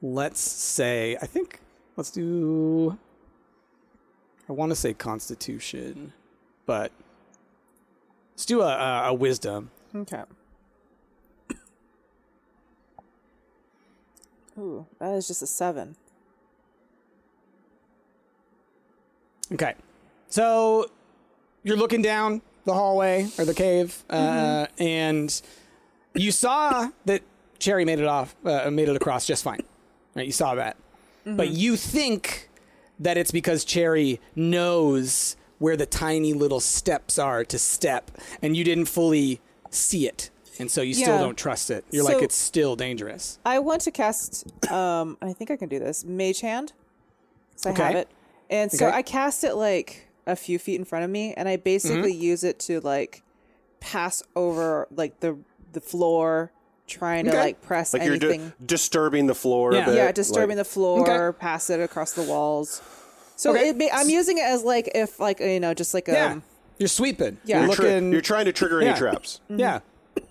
let's say, I think, let's do. I want to say Constitution, but let's do a, a, a Wisdom. Okay. Ooh, that is just a seven. Okay. So, you're looking down the hallway or the cave, uh, and you saw that Cherry made it off, uh, made it across just fine. Right? You saw that. But you think that it's because Cherry knows where the tiny little steps are to step, and you didn't fully see it. And so you still Yeah. don't trust it. You're like, So- it's still dangerous. I want to cast. Um, I think I can do this. Mage hand. So I have Okay. it, and so Okay. I cast it like a few feet in front of me, and I basically use it to like pass over like the the floor, trying to Okay. like press Like you're anything. di- disturbing the floor Yeah. a bit. yeah, disturbing like- the floor, Okay. pass it across the walls. So Okay. it may, I'm using it as like if like you know just like yeah. um You're sweeping. Yeah. You're You're, tri- looking. you're trying to trigger Yeah. any traps. Yeah.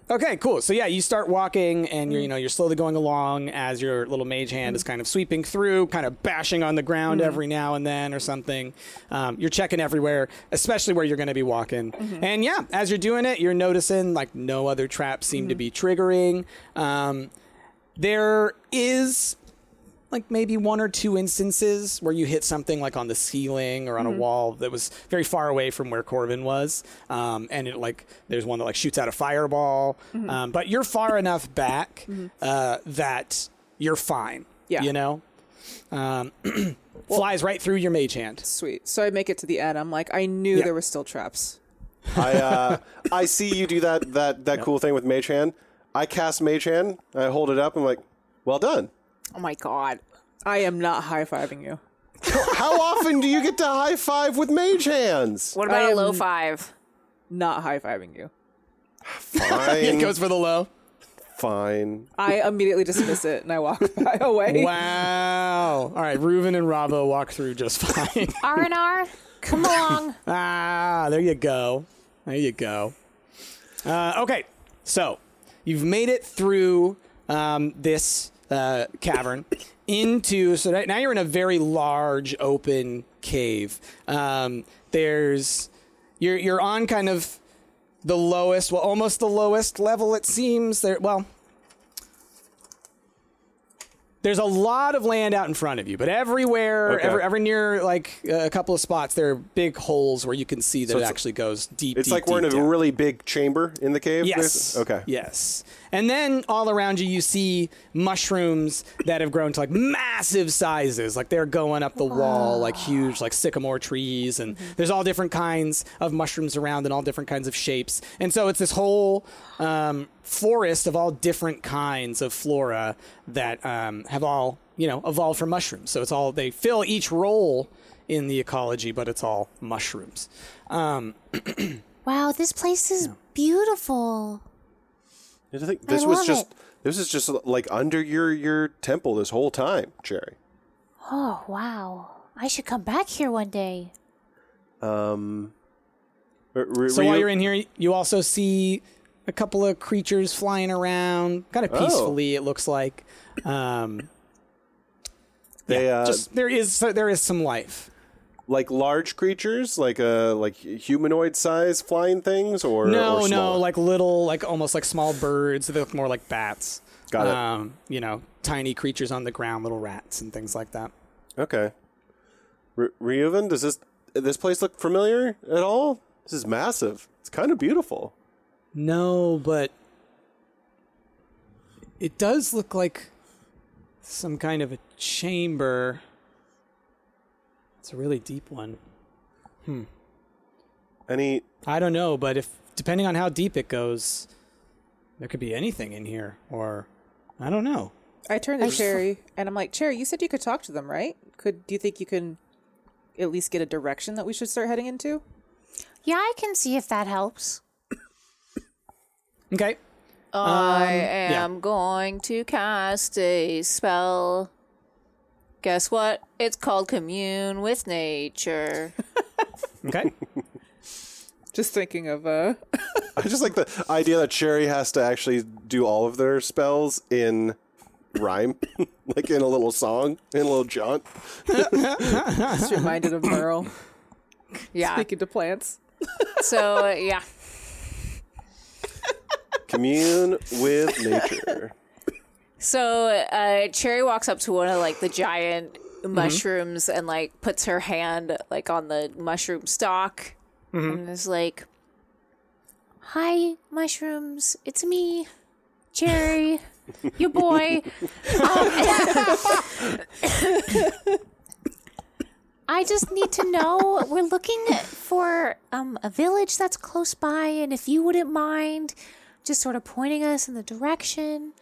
Okay, cool. So yeah, you start walking and you're mm. you know, you're slowly going along as your little mage hand is mm. kind of sweeping through, kind of bashing on the ground mm-hmm. every now and then or something. Um, you're checking everywhere, especially where you're going to be walking. Mm-hmm. And yeah, as you're doing it, you're noticing like no other traps seem to mm-hmm. be triggering. Um, there is like maybe one or two instances where you hit something like on the ceiling or on a wall that was very far away from where Corvin was, um, and it like there's one that like shoots out a fireball, um, but you're far (laughs) enough back uh, that you're fine. Yeah. you know, um, (clears throat) flies right through your mage hand. sweet. So I make it to the end. I'm like I knew Yeah. there were still traps. I uh, I see you do that that that cool thing with Mage Hand. I cast Mage Hand. I hold it up. I'm like, well done. Oh my god, I am not high fiving you. (laughs) How often do you get to high five with Mage Hands? What about I a low five? Not high fiving you. Fine. It goes for the low. fine. I immediately dismiss it and I walk (laughs) by away. Wow. All right, Reuven and Ravo walk through just (laughs) fine. R and R, come along. Ah, there you go. There you go. Uh, okay, so you've made it through um, this uh, cavern into. So that- now you're in a very large open cave. Um, there's you're you're on kind of the lowest, well, almost the lowest level. It seems there. Well. There's a lot of land out in front of you, but everywhere, Okay. every, every near like a couple of spots, there are big holes where you can see that So it actually goes deep. It's deep, like we're in a down. really big chamber in the cave. Yes. Okay. Yes. And then all around you, you see mushrooms that have grown to like massive sizes. Like they're going up the wall, like huge, like sycamore trees. And mm-hmm. there's all different kinds of mushrooms around and all different kinds of shapes. And so it's this whole um, forest of all different kinds of flora that um, have all, you know, evolved from mushrooms. So it's all, they fill each role in the ecology, but it's all mushrooms. Um, (clears throat) Wow, this place is beautiful. I think this was love just it. this is just like under your your temple this whole time, Jerry. Oh wow, I should come back here one day. Um. r- r- So while you're in here, you also see a couple of creatures flying around, kind of Oh. peacefully. It looks like. Um, they yeah, uh, just there is there is some life. like large creatures, like a like humanoid size flying things, or No, or no, like little, like almost like small birds. They look more like bats. Got it. Um, you know, tiny creatures on the ground, little rats and things like that. okay. R- Reuven, does this this place look familiar at all? This is massive. It's kind of beautiful. No, but it does look like some kind of a chamber. It's a really deep one. Hmm. Any I don't know, but if depending on how deep it goes, there could be anything in here, or I don't know. I turn to Cherry and I'm like, Cherry, you said you could talk to them, right? Could do you think you can at least get a direction that we should start heading into? Yeah, I can see if that helps. Okay. I yeah. am going to cast a spell. Guess what? It's called Commune with Nature. (laughs) Okay. Just thinking of uh (laughs) I just like the idea that Cherry has to actually do all of their spells in rhyme, (laughs) like in a little song, in a little jaunt. just reminded of Merle Yeah. speaking to plants. so, uh, yeah. Commune with nature. So, uh, Cherry walks up to one of like the giant mushrooms and like puts her hand like on the mushroom stalk and is like, Hi, mushrooms. It's me, Cherry, your boy. Um, (laughs) I just need to know. We're looking for um, a village that's close by, and if you wouldn't mind, just sort of pointing us in the direction,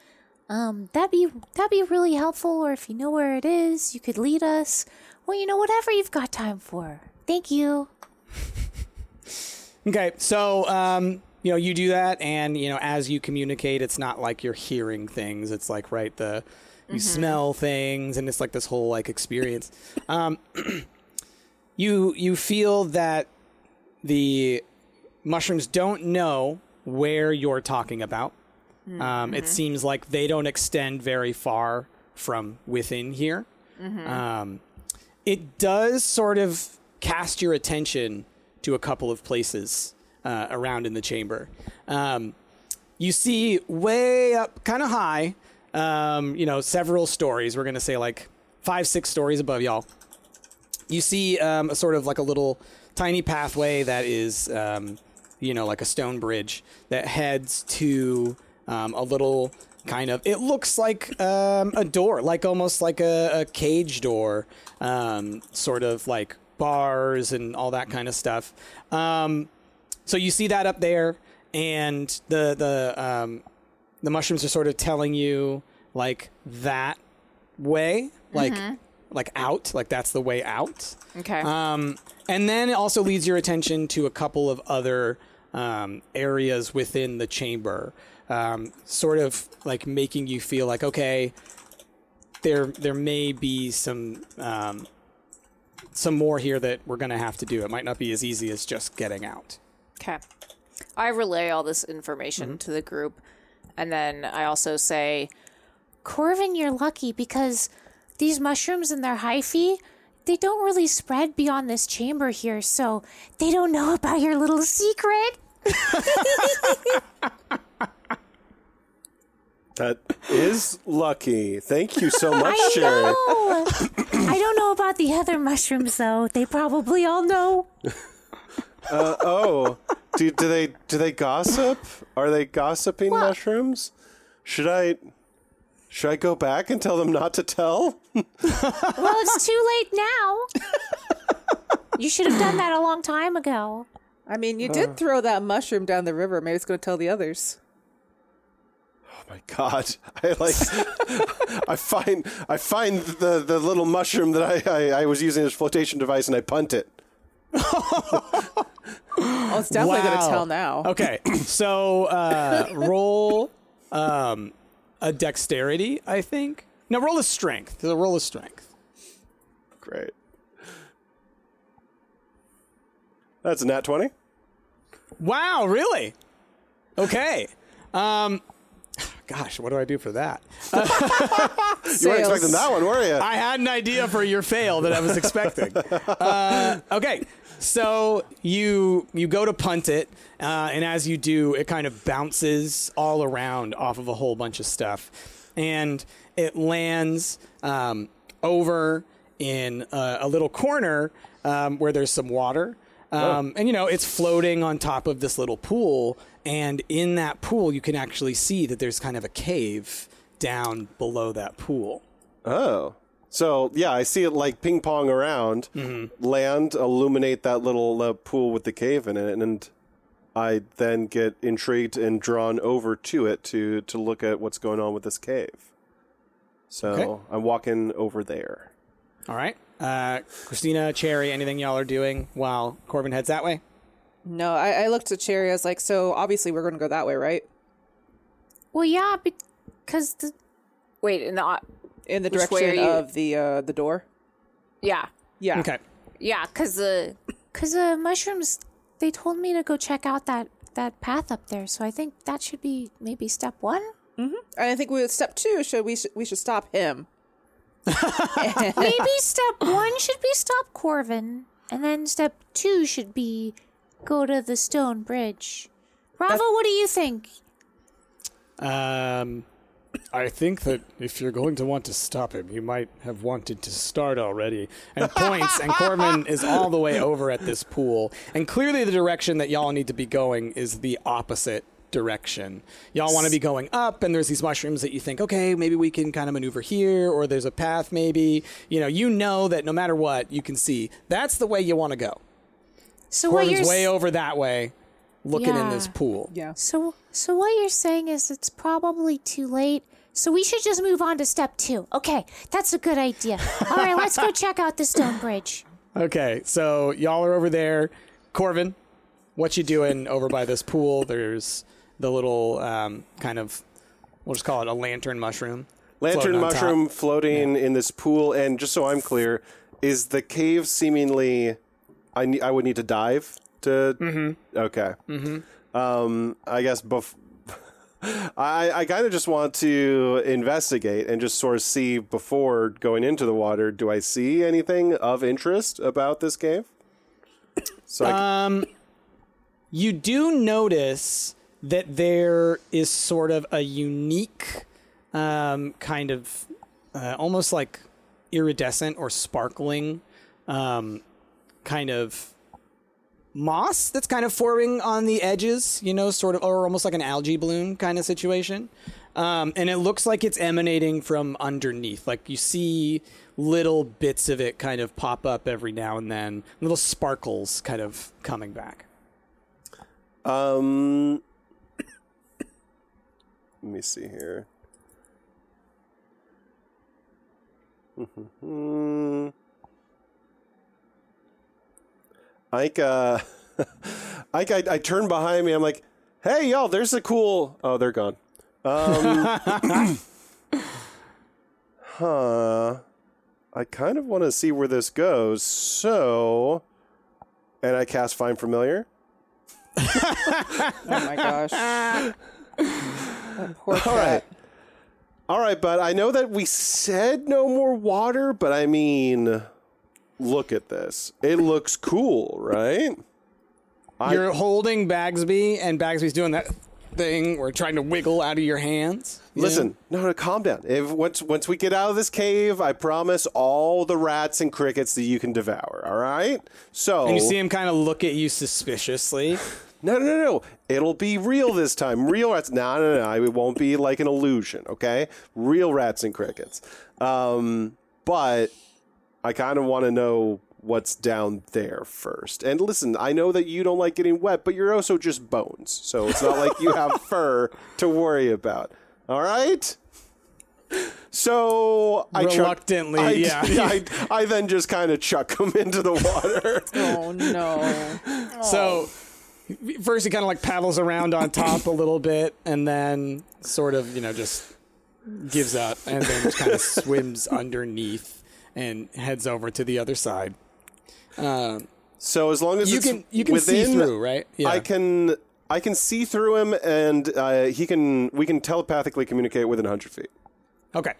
um, that'd be that'd be really helpful. Or if you know where it is, you could lead us. Well, you know, whatever you've got time for. Thank you. (laughs) Okay, so um, you know you do that, and you know as you communicate, it's not like you're hearing things. It's like right the you smell things, and it's like this whole like experience. Um, (clears throat) you you feel that the mushrooms don't know where you're talking about. Um, it seems like they don't extend very far from within here. Um, it does sort of cast your attention to a couple of places uh, around in the chamber. Um, you see way up, kind of high, um, you know, several stories. We're going to say like five, six stories above y'all. You see um, a sort of like a little tiny pathway that is, um, you know, like a stone bridge that heads to um, a little kind of. It looks like um, a door, like almost like a, a cage door, um, sort of like bars and all that kind of stuff. Um, so you see that up there, and the the um, the mushrooms are sort of telling you like that way, like like out, like that's the way out. Okay. Um, and then it also leads your attention to a couple of other um, areas within the chamber, um, sort of like making you feel like okay, there there may be some um, some more here that we're gonna have to do. It might not be as easy as just getting out. Okay. I relay all this information to the group, and then I also say, Corvin, you're lucky because these mushrooms and their hyphae, they don't really spread beyond this chamber here, so they don't know about your little secret. (laughs) That is lucky. Thank you so much, I know. (coughs) I don't know about the other mushrooms though. They probably all know. Uh, oh, do, do they do they gossip? Are they gossiping mushrooms? Should I should I go back and tell them not to tell? (laughs) Well, it's too late now. You should have done that a long time ago. I mean, you did throw that mushroom down the river. Maybe it's going to tell the others. Oh my god! I like (laughs) I find I find the the little mushroom that I, I I was using as flotation device and I punt it. (laughs) Oh, it's definitely going to tell now. Okay, (coughs) so uh, roll um, a dexterity, I think. No, roll a strength. The roll a strength. Great. That's a nat twenty. Wow, really? Okay. Um, gosh, what do I do for that? (laughs) You weren't expecting that one, were you? I had an idea for your fail that I was expecting. uh, okay, so you you go to punt it, uh, and as you do, it kind of bounces all around off of a whole bunch of stuff, and it lands um, over in a, a little corner um, where there's some water. Um, And you know it's floating on top of this little pool, and in that pool you can actually see that there's kind of a cave down below that pool. Oh. So, yeah, I see it like ping pong around, land, illuminate that little uh, pool with the cave in it, and I then get intrigued and drawn over to it to, to look at what's going on with this cave. So Okay. I'm walking over there. All right. Uh, Christina, Cherry, anything y'all are doing while Corvin heads that way? No, I, I looked at Cherry. I was like, so obviously we're going to go that way, right? Well, yeah, because the Wait, in the In the direction you- of the uh, the door. yeah, Yeah. Okay. yeah, because the because the mushrooms they told me to go check out that that path up there. So I think that should be maybe step one. And I think we step two should we should, we should stop him. (laughs) maybe step one should be stop Corvin, and then step two should be go to the stone bridge. Bravo, what do you think? Um, I think that if you're going to want to stop him, you might have wanted to start already. And points, and Corvin is all the way over at this pool. And clearly, the direction that y'all need to be going is the opposite direction. Y'all want to be going up, and there's these mushrooms that you think, okay, maybe we can kind of maneuver here, or there's a path, maybe. You know, you know that no matter what, you can see that's the way you want to go. So Corvin's way over that way, looking in this pool. Yeah. so so what you're saying is it's probably too late. So we should just move on to step two. Okay, that's a good idea. All right, let's go (laughs) check out the stone bridge. Okay, so y'all are over there. Corvin, what you doing (laughs) over by this pool? There's the little um, kind of, we'll just call it a lantern mushroom. Lantern floating on top. mushroom floating in this pool, and just so I'm clear, is the cave seemingly? I ne- I would need to dive to. Mm-hmm. Okay. Mm-hmm. Um, I guess bef- (laughs) I I kind of just want to investigate and just sort of see before going into the water. Do I see anything of interest about this cave? So c- You do notice that there is sort of a unique um, kind of uh, almost like iridescent or sparkling um, kind of moss that's kind of forming on the edges, you know, sort of, or almost like an algae bloom kind of situation. Um, and it looks like it's emanating from underneath. Like you see little bits of it kind of pop up every now and then, little sparkles kind of coming back. Um, (coughs) let me see here. (laughs) Ike, uh, (laughs) Ike, I, I turn behind me. I'm like, hey, y'all, there's a cool. Oh, they're gone. Um, (laughs) huh. I kind of want to see where this goes. So, and I cast Find Familiar. (laughs) Oh my gosh. All cat. right. All right, but I know that we said no more water, but I mean, look at this. It looks cool, right? You're holding Bagsby, and Bagsby's doing that thing where trying to wiggle out of your hands. you know? Listen, no, no, calm down. If once once we get out of this cave, I promise all the rats and crickets that you can devour. All right. So And you see him kind of look at you suspiciously. (laughs) No, no, no, no. It'll be real this time. Real rats. No, no, no. It won't be like an illusion, okay? Real rats and crickets. Um, but I kind of want to know what's down there first. And listen, I know that you don't like getting wet, but you're also just bones. So it's not like you have (laughs) fur to worry about. All right? So I chuck- Reluctantly, I, yeah. (laughs) I, I then just kind of chuck him into the water. (laughs) Oh no. So oh. first he kind of like paddles around on top a little bit, and then sort of you know just gives up, and then just kind of swims underneath and heads over to the other side. Um, So as long as you can you can within, see through, right? Yeah. I can I can see through him, and uh, he can. We can telepathically communicate within hundred feet. Okay.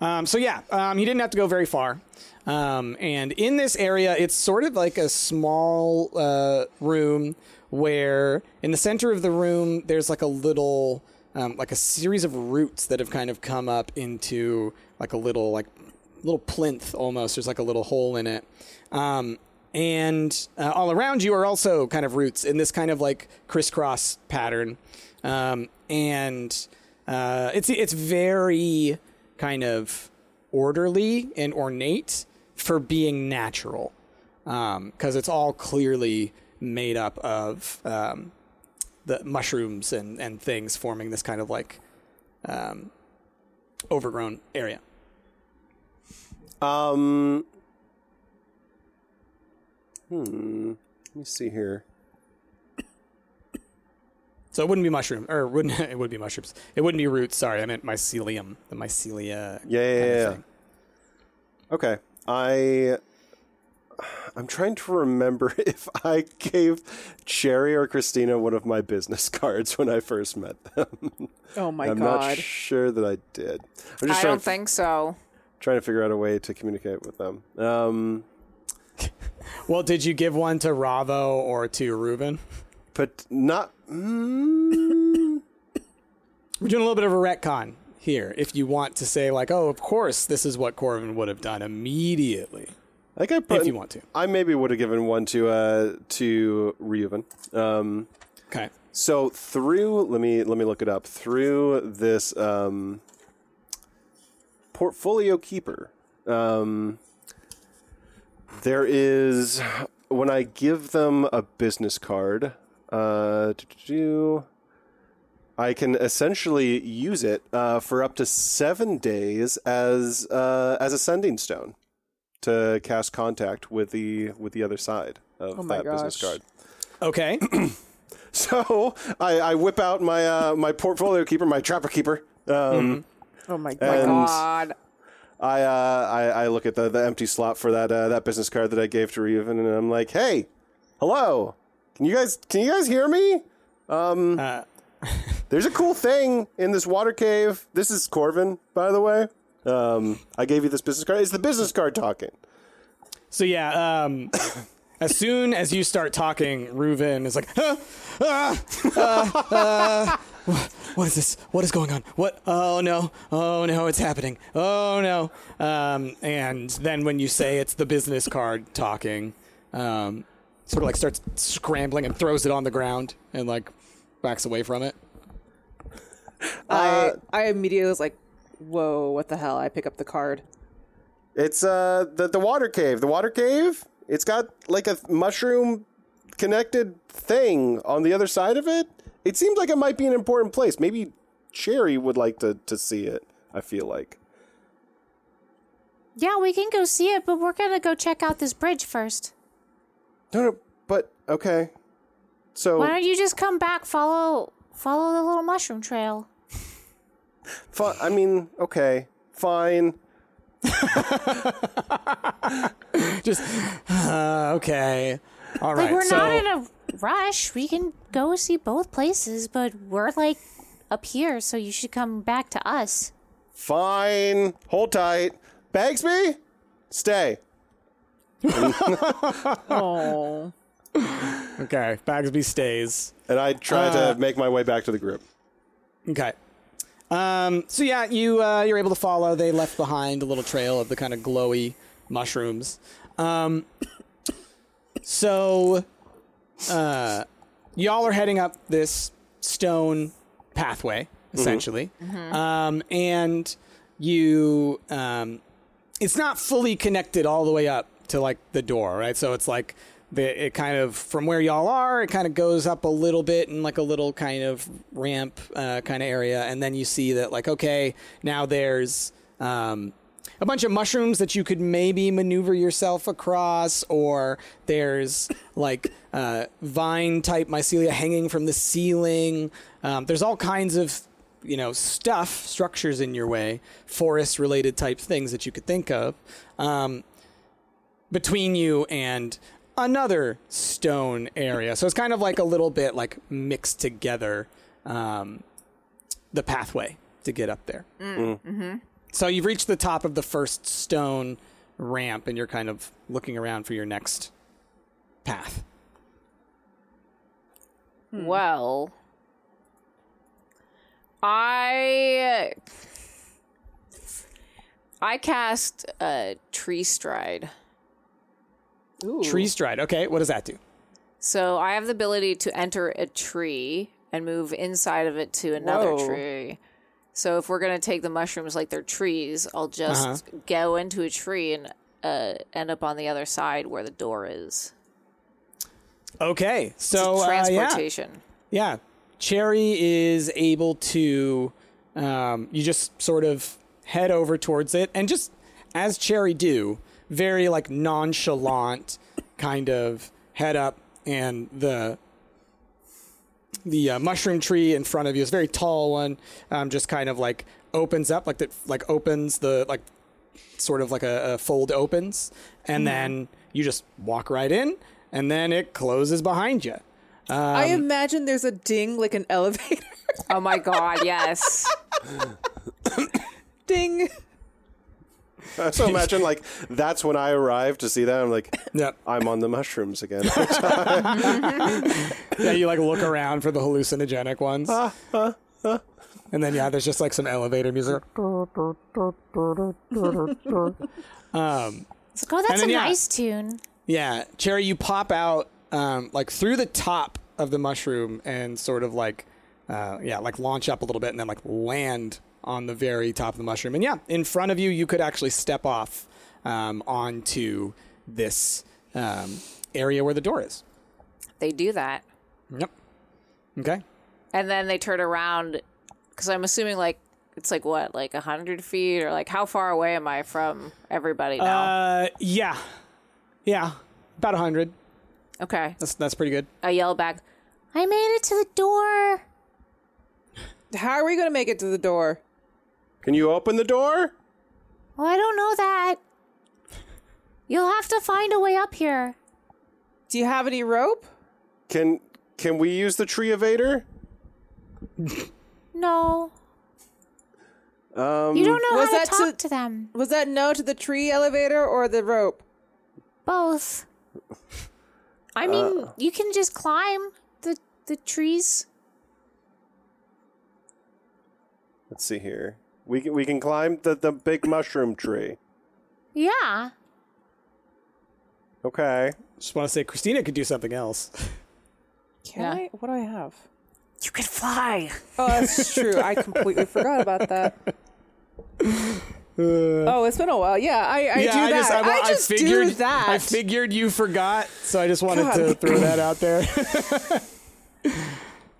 Um, so yeah, um, you didn't have to go very far. Um, and in this area, it's sort of like a small uh, room where, in the center of the room, there's like a little, um, like a series of roots that have kind of come up into like a little, like little plinth almost. There's like a little hole in it. Um, and uh, all around you are also kind of roots in this kind of like crisscross pattern. Um, and uh, it's it's very kind of orderly and ornate for being natural, because it's all clearly made up of um, the mushrooms and and things forming this kind of like um, overgrown area. Um. Hmm. Let me see here. So it wouldn't be mushroom, or wouldn't (laughs) it would be mushrooms? It wouldn't be roots. Sorry, I meant mycelium, the mycelia. Yeah, yeah, kind of yeah. thing. Okay. I I'm trying to remember (laughs) if I gave Cherry or Christina one of my business (laughs) cards when I first met them. Oh my gosh. I'm god. not sure that I did. I'm just I don't to, think so. Trying to figure out a way to communicate with them. Um, (laughs) Well, did you give one to Ravo or to Reuven? but not. Mm, (laughs) We're doing a little bit of a retcon here. If you want to say like, oh, of course, this is what Corvin would have done immediately, I think I put. if you want to. I maybe would have given one to uh to Reuven. Um, Okay. So through let me let me look it up through this um, portfolio keeper. Um, there is when I give them a business card. Uh, I can essentially use it uh, for up to seven days as uh, as a sending stone to cast contact with the with the other side of Oh my that business card. Okay. (clears throat) (clears throat) So I, I whip out my uh, my portfolio keeper, my trapper keeper. Um, oh my and god. I, uh, I I look at the, the empty slot for that uh, that business card that I gave to Reuven, and I'm like, "Hey, hello, can you guys can you guys hear me? Um, Uh, (laughs) there's a cool thing in this water cave. This is Corvin, by the way. Um, I gave you this business card. Is the business card talking? so yeah, um, (laughs) as soon as you start talking, Reuven is like, ah, ah, ah, ah, wha- what is this? What is going on? What? Oh no! Oh no! It's happening! Oh no! Um, and then when you say it's the business card talking, um, sort of like starts scrambling and throws it on the ground and like backs away from it. I I immediately was like, "Whoa, what the hell?" I pick up the card. It's uh the the water cave. The water cave. It's got like a mushroom connected thing on the other side of it. It seems like it might be an important place. Maybe Cherry would like to to see it. I feel like. Yeah, we can go see it, but we're gonna go check out this bridge first. No, no, but okay. So Why don't you just come back, follow follow the little mushroom trail? (laughs) fi- I mean, okay, fine. (laughs) Just uh, (sighs) okay. All right. Like we're so, not in a rush. We can go see both places, but we're like up here, so you should come back to us. Fine. Hold tight. Bagsby, stay. (laughs) Oh, okay. Bagsby stays. And I try Uh, to make my way back to the group. Okay. Um, so yeah, you uh, you're able to follow. They left behind a little trail of the kind of glowy mushrooms. Um, so uh, y'all are heading up this stone pathway, essentially, um, and you um, it's not fully connected all the way up to like the door, right? So it's like the it kind of from where y'all are, it kind of goes up a little bit in like a little kind of ramp uh, kind of area, and then you see that like okay, now there's um, a bunch of mushrooms that you could maybe maneuver yourself across, or there's like uh, vine type mycelia hanging from the ceiling. Um, there's all kinds of you know stuff, structures in your way, forest related type things that you could think of. Um, between you and another stone area. So it's kind of like a little bit like mixed together um, the pathway to get up there. So you've reached the top of the first stone ramp and you're kind of looking around for your next path. Hmm. Well, I I cast a tree stride. Ooh. Tree stride. Okay, what does that do? So I have the ability to enter a tree and move inside of it to another Whoa. tree. So if we're gonna take the mushrooms like they're trees, I'll just Uh-huh. go into a tree and uh, end up on the other side where the door is. Okay, so uh, yeah. transportation. Yeah. Cherry is able to, um, you just sort of head over towards it and just as Cherry do, very like nonchalant kind of head up and the the uh, mushroom tree in front of you is a very tall one um, just kind of like opens up like that like opens the like sort of like a, a fold opens and then you just walk right in and then it closes behind you I imagine there's a ding like an elevator. Oh my god, yes. (laughs) ding. (laughs) So imagine like (laughs) that's when I arrived to see that. I'm like, Yep. I'm on the mushrooms again. (laughs) Yeah, you like look around for the hallucinogenic ones. and then yeah, there's just like some elevator music. It's like, oh, that's then, a yeah. nice tune. Yeah, Cherry, you pop out um, like through the top of the mushroom and sort of like uh, yeah, like launch up a little bit and then like land on the very top of the mushroom. And yeah, in front of you, you could actually step off um, onto this um, area where the door is. They do that. Yep. Okay. And then they turn around because I'm assuming like it's like what, like a hundred feet or like how far away am I from everybody now? Uh, yeah, yeah, about a hundred. okay. That's that's pretty good. I yell back, I made it to the door. How are we going to make it to the door? Can you open the door? Well, I don't know that. You'll have to find a way up here. Do you have any rope? Can can we use the tree evader? No. Um, You don't know Was how that to talk to- to them. Was that no to the tree elevator or the rope? Both. I mean, you can just climb the the trees. Let's see here. We can we can climb the the big mushroom tree. Yeah. Okay. Just want to say, Christina could do something else. Can Yeah. I? What do I have? "You can fly." Oh, that's true. I completely forgot about that. (laughs) oh, it's been a while. Yeah, I, I do that. just, I, I, just figured, do that. I figured you forgot, so I just wanted God. to throw that (laughs) out there. (laughs)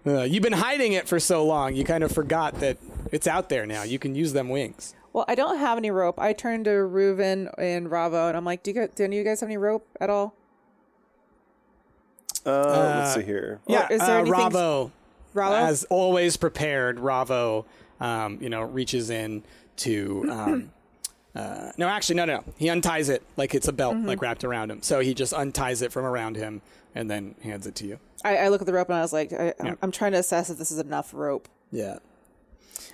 Uh, you've been hiding it for so long, you kind of forgot that it's out there now. You can use them wings. well, I don't have any rope. I turned to Reuven and Ravo, and I'm like, "Do you guys, do any of you guys have any rope at all?" Uh, let's see here. Or yeah, is there uh, anything- Ravo, Ravo, as always prepared, Ravo, um, you know, reaches in to. Um, (clears throat) uh, no, actually, no, no, no. He unties it like it's a belt, Mm-hmm. like wrapped around him. So he just unties it from around him and then hands it to you. I, I look at the rope and I was like, I, I'm, Yeah. I'm trying to assess if this is enough rope. Yeah.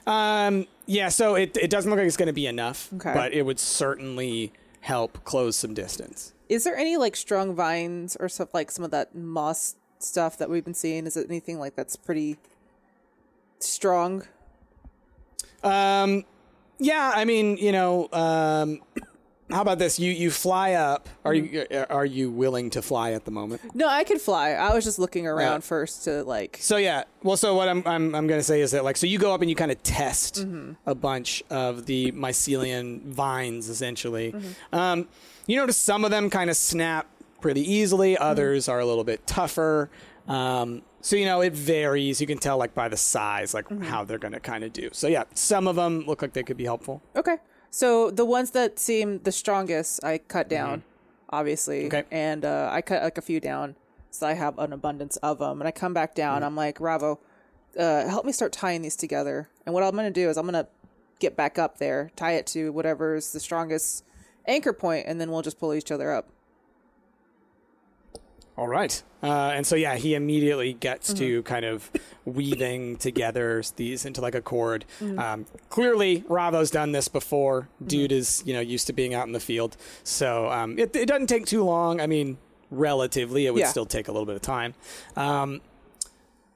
Um. Yeah. So it it doesn't look like it's going to be enough, Okay. but it would certainly help close some distance. Is there any like strong vines or stuff like some of that moss stuff that we've been seeing? Is it anything like that's pretty strong? Um. Yeah. I mean, you know. Um. How about this? You you fly up. Are you are you willing to fly at the moment? No, I could fly. I was just looking around Yeah. first to like. So yeah. Well, so what I'm I'm I'm gonna say is that like so you go up and you kind of test a bunch of the mycelian vines essentially. Um, you notice some of them kind of snap pretty easily. Others are a little bit tougher. Um, so you know it varies. You can tell like by the size like how they're gonna kind of do. So yeah, some of them look like they could be helpful. Okay, so the ones that seem the strongest, I cut down, obviously, Okay. and uh, I cut like a few down, so I have an abundance of them. And I come back down. I'm like, Ravo, uh, help me start tying these together. And what I'm gonna do is I'm gonna get back up there, tie it to whatever's the strongest anchor point, and then we'll just pull each other up. All right. Uh, and so, yeah, he immediately gets to Mm-hmm. kind of weaving (laughs) together these into like a cord. Mm-hmm. Um, clearly, Ravo's done this before. Dude is, you know, used to being out in the field. So um, it, it doesn't take too long. I mean, relatively, it would Yeah. still take a little bit of time. Um,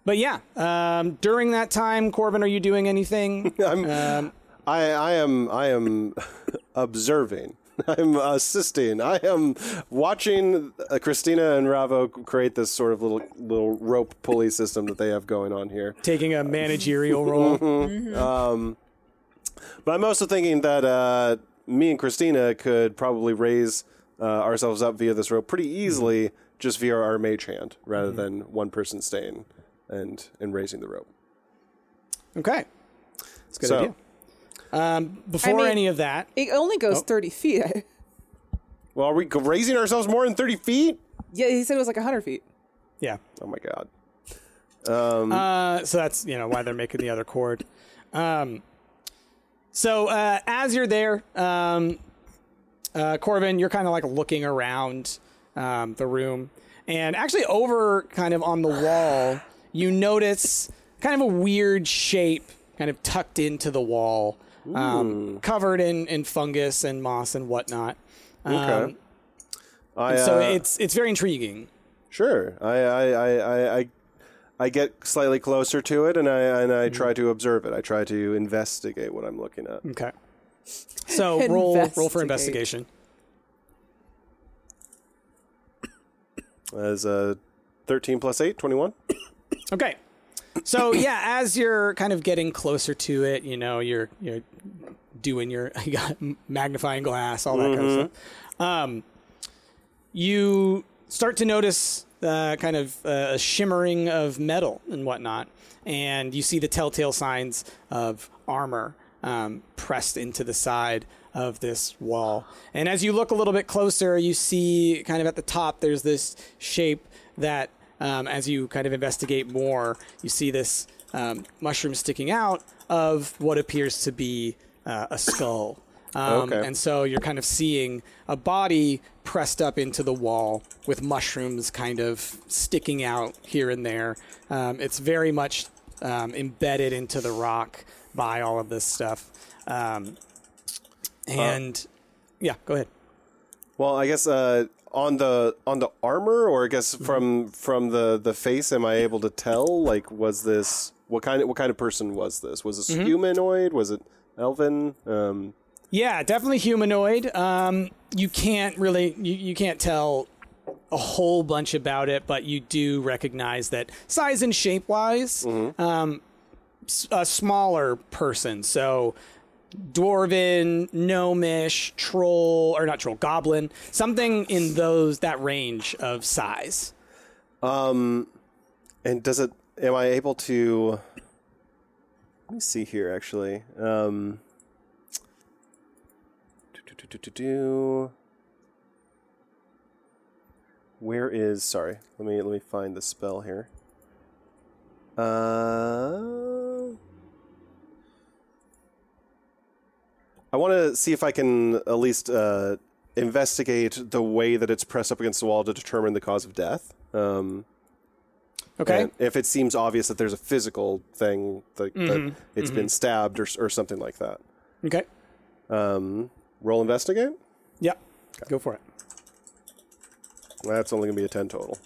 but yeah, um, during that time, Corvin, are you doing anything? (laughs) I'm, Um, I, I am I am (laughs) observing. I'm assisting. I am watching uh, Christina and Ravo create this sort of little little rope pulley system that they have going on here. taking a managerial (laughs) role? But I'm also thinking that uh, me and Christina could probably raise uh, ourselves up via this rope pretty easily, just via our mage hand, rather than one person staying and and raising the rope. Okay. That's a good So- idea. Um, before mean- any of that, It only Oh. goes 30 feet. (laughs) Well, are we g- raising ourselves more than thirty feet? yeah, he said it was like 100 feet. yeah. Oh my god! Uh, so that's you know why they're making the other cord. Um, so uh, as you're there, um, uh, Corvin, you're kind of like looking around um, the room, and actually over kind of on the wall, you notice kind of a weird shape, kind of tucked into the wall, um, covered in, in fungus and moss and whatnot. Um, Okay. I, and so uh, it's it's very intriguing. Sure. I I, I, I, I I get slightly closer to it and I and I try to observe it. I try to investigate what I'm looking at. Okay. So (laughs) roll roll for investigation. As a 13 plus 8, 21. (coughs) Okay. So yeah, as you're kind of getting closer to it, you know, you're you're doing your (laughs) you got magnifying glass, all that kind of stuff. Um, you start to notice uh, kind of uh, a shimmering of metal and whatnot, and you see the telltale signs of armor um, pressed into the side of this wall. And as you look a little bit closer, you see kind of at the top there's this shape that, um, as you kind of investigate more, you see this um, mushroom sticking out of what appears to be uh, a skull. Um, Okay. And so you're kind of seeing a body pressed up into the wall with mushrooms kind of sticking out here and there. Um, it's very much um, embedded into the rock by all of this stuff. Um, and yeah, go ahead. Well, I guess uh, on the on the armor or I guess from from the the face am I able to tell like was this what kind of what kind of person was this? Was this humanoid? Was it elven? Um Yeah, definitely humanoid. Um, you can't really you, you can't tell a whole bunch about it, but you do recognize that size and shape wise, um, s- a smaller person. So dwarven, gnomish, troll or not troll, goblin, something in those that range of size. Um, and does it am I able to Let me see here actually. Um. Where is sorry, let me let me find the spell here. Uh I want to see if I can at least uh, investigate the way that it's pressed up against the wall to determine the cause of death. Um, Okay. if it seems obvious that there's a physical thing that, that it's been stabbed or, or something like that. Okay. Um, roll investigate. Yeah. Go for it. That's only gonna be a ten total.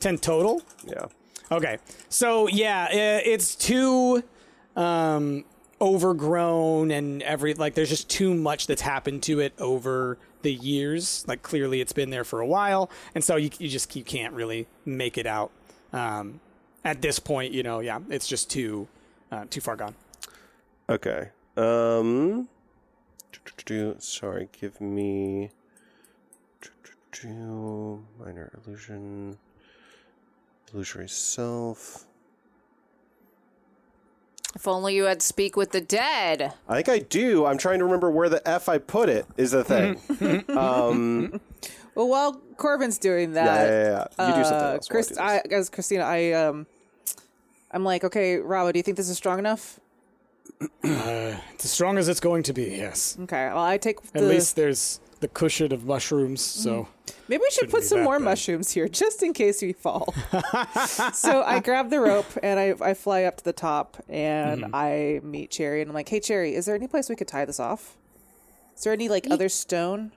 10 total? Yeah. Okay. So yeah, it's two. um overgrown and every like there's just too much that's happened to it over the years. Like clearly it's been there for a while and so you you just you can't really make it out. Um at this point, you know, yeah, it's just too uh, too far gone. Okay. Um. Sorry, give me. Minor illusion. Illusory self. If only you had speak with the dead. I think I do. I'm trying to remember where the F I put it is the thing. (laughs) um, Well, while Corvin's doing that, yeah, yeah, yeah. You do something uh, else. while I Chris, do. I, as Christina, I um, I'm like, okay, Ravo, do you think this is strong enough? It's as strong as it's going to be, yes. Okay, well, I take At least there's the cushion of mushrooms. Mm-hmm. So Maybe we should put some more bad. mushrooms here just in case we fall. (laughs) so I grab the rope and I, I fly up to the top and Mm-hmm. I meet Cherry and I'm like, hey, Cherry, is there any place we could tie this off? Is there any like other stone?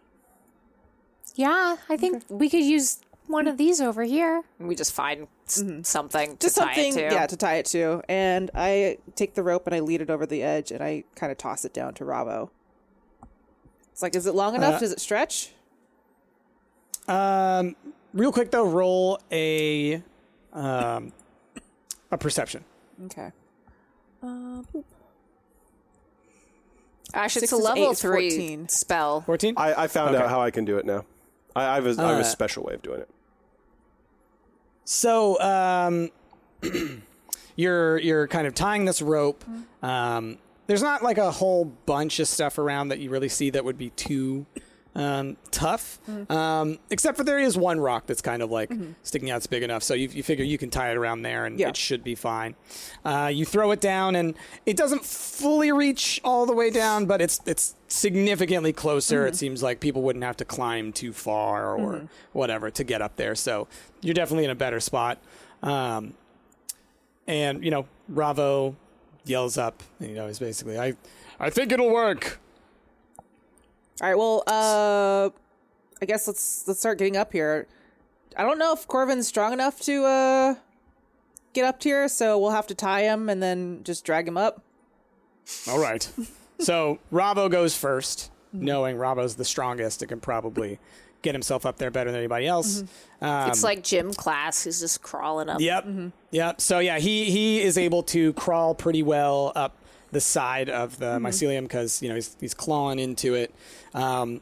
Yeah, I think we could use one of these over here. We just find s- something Just to tie something, it to. yeah, to tie it to. And I take the rope and I lead it over the edge and I kind of toss it down to Ravo. It's like, is it long enough? Uh, Does it stretch? Um, real quick though, roll a um, a perception. Okay. Ash, it's Six a level eight, three 14. spell. Fourteen. I, I found Okay. out how I can do it now. I, I have a, I have a Uh, special way of doing it. So um, (clears throat) you're you're kind of tying this rope. Um, there's not like a whole bunch of stuff around that you really see that would be too um, tough, um, except for there is one rock that's kind of like sticking out. It's big enough, so you, you figure you can tie it around there, and Yeah. it should be fine. Uh, you throw it down, and it doesn't fully reach all the way down, but it's it's significantly closer. It seems like people wouldn't have to climb too far or whatever to get up there. So you're definitely in a better spot. Um, and you know, Ravo yells up. You know, he's basically, I, I think it'll work. All right. Well, uh, I guess let's let's start getting up here. I don't know if Corvin's strong enough to uh get up here, so we'll have to tie him and then just drag him up. All right. so Ravo goes first, knowing Ravo's the strongest It can probably get himself up there better than anybody else. Um, It's like gym class. He's just crawling up. Yep. Yep. So yeah, he he is able to crawl pretty well up the side of the mycelium because you know he's he's clawing into it. Um,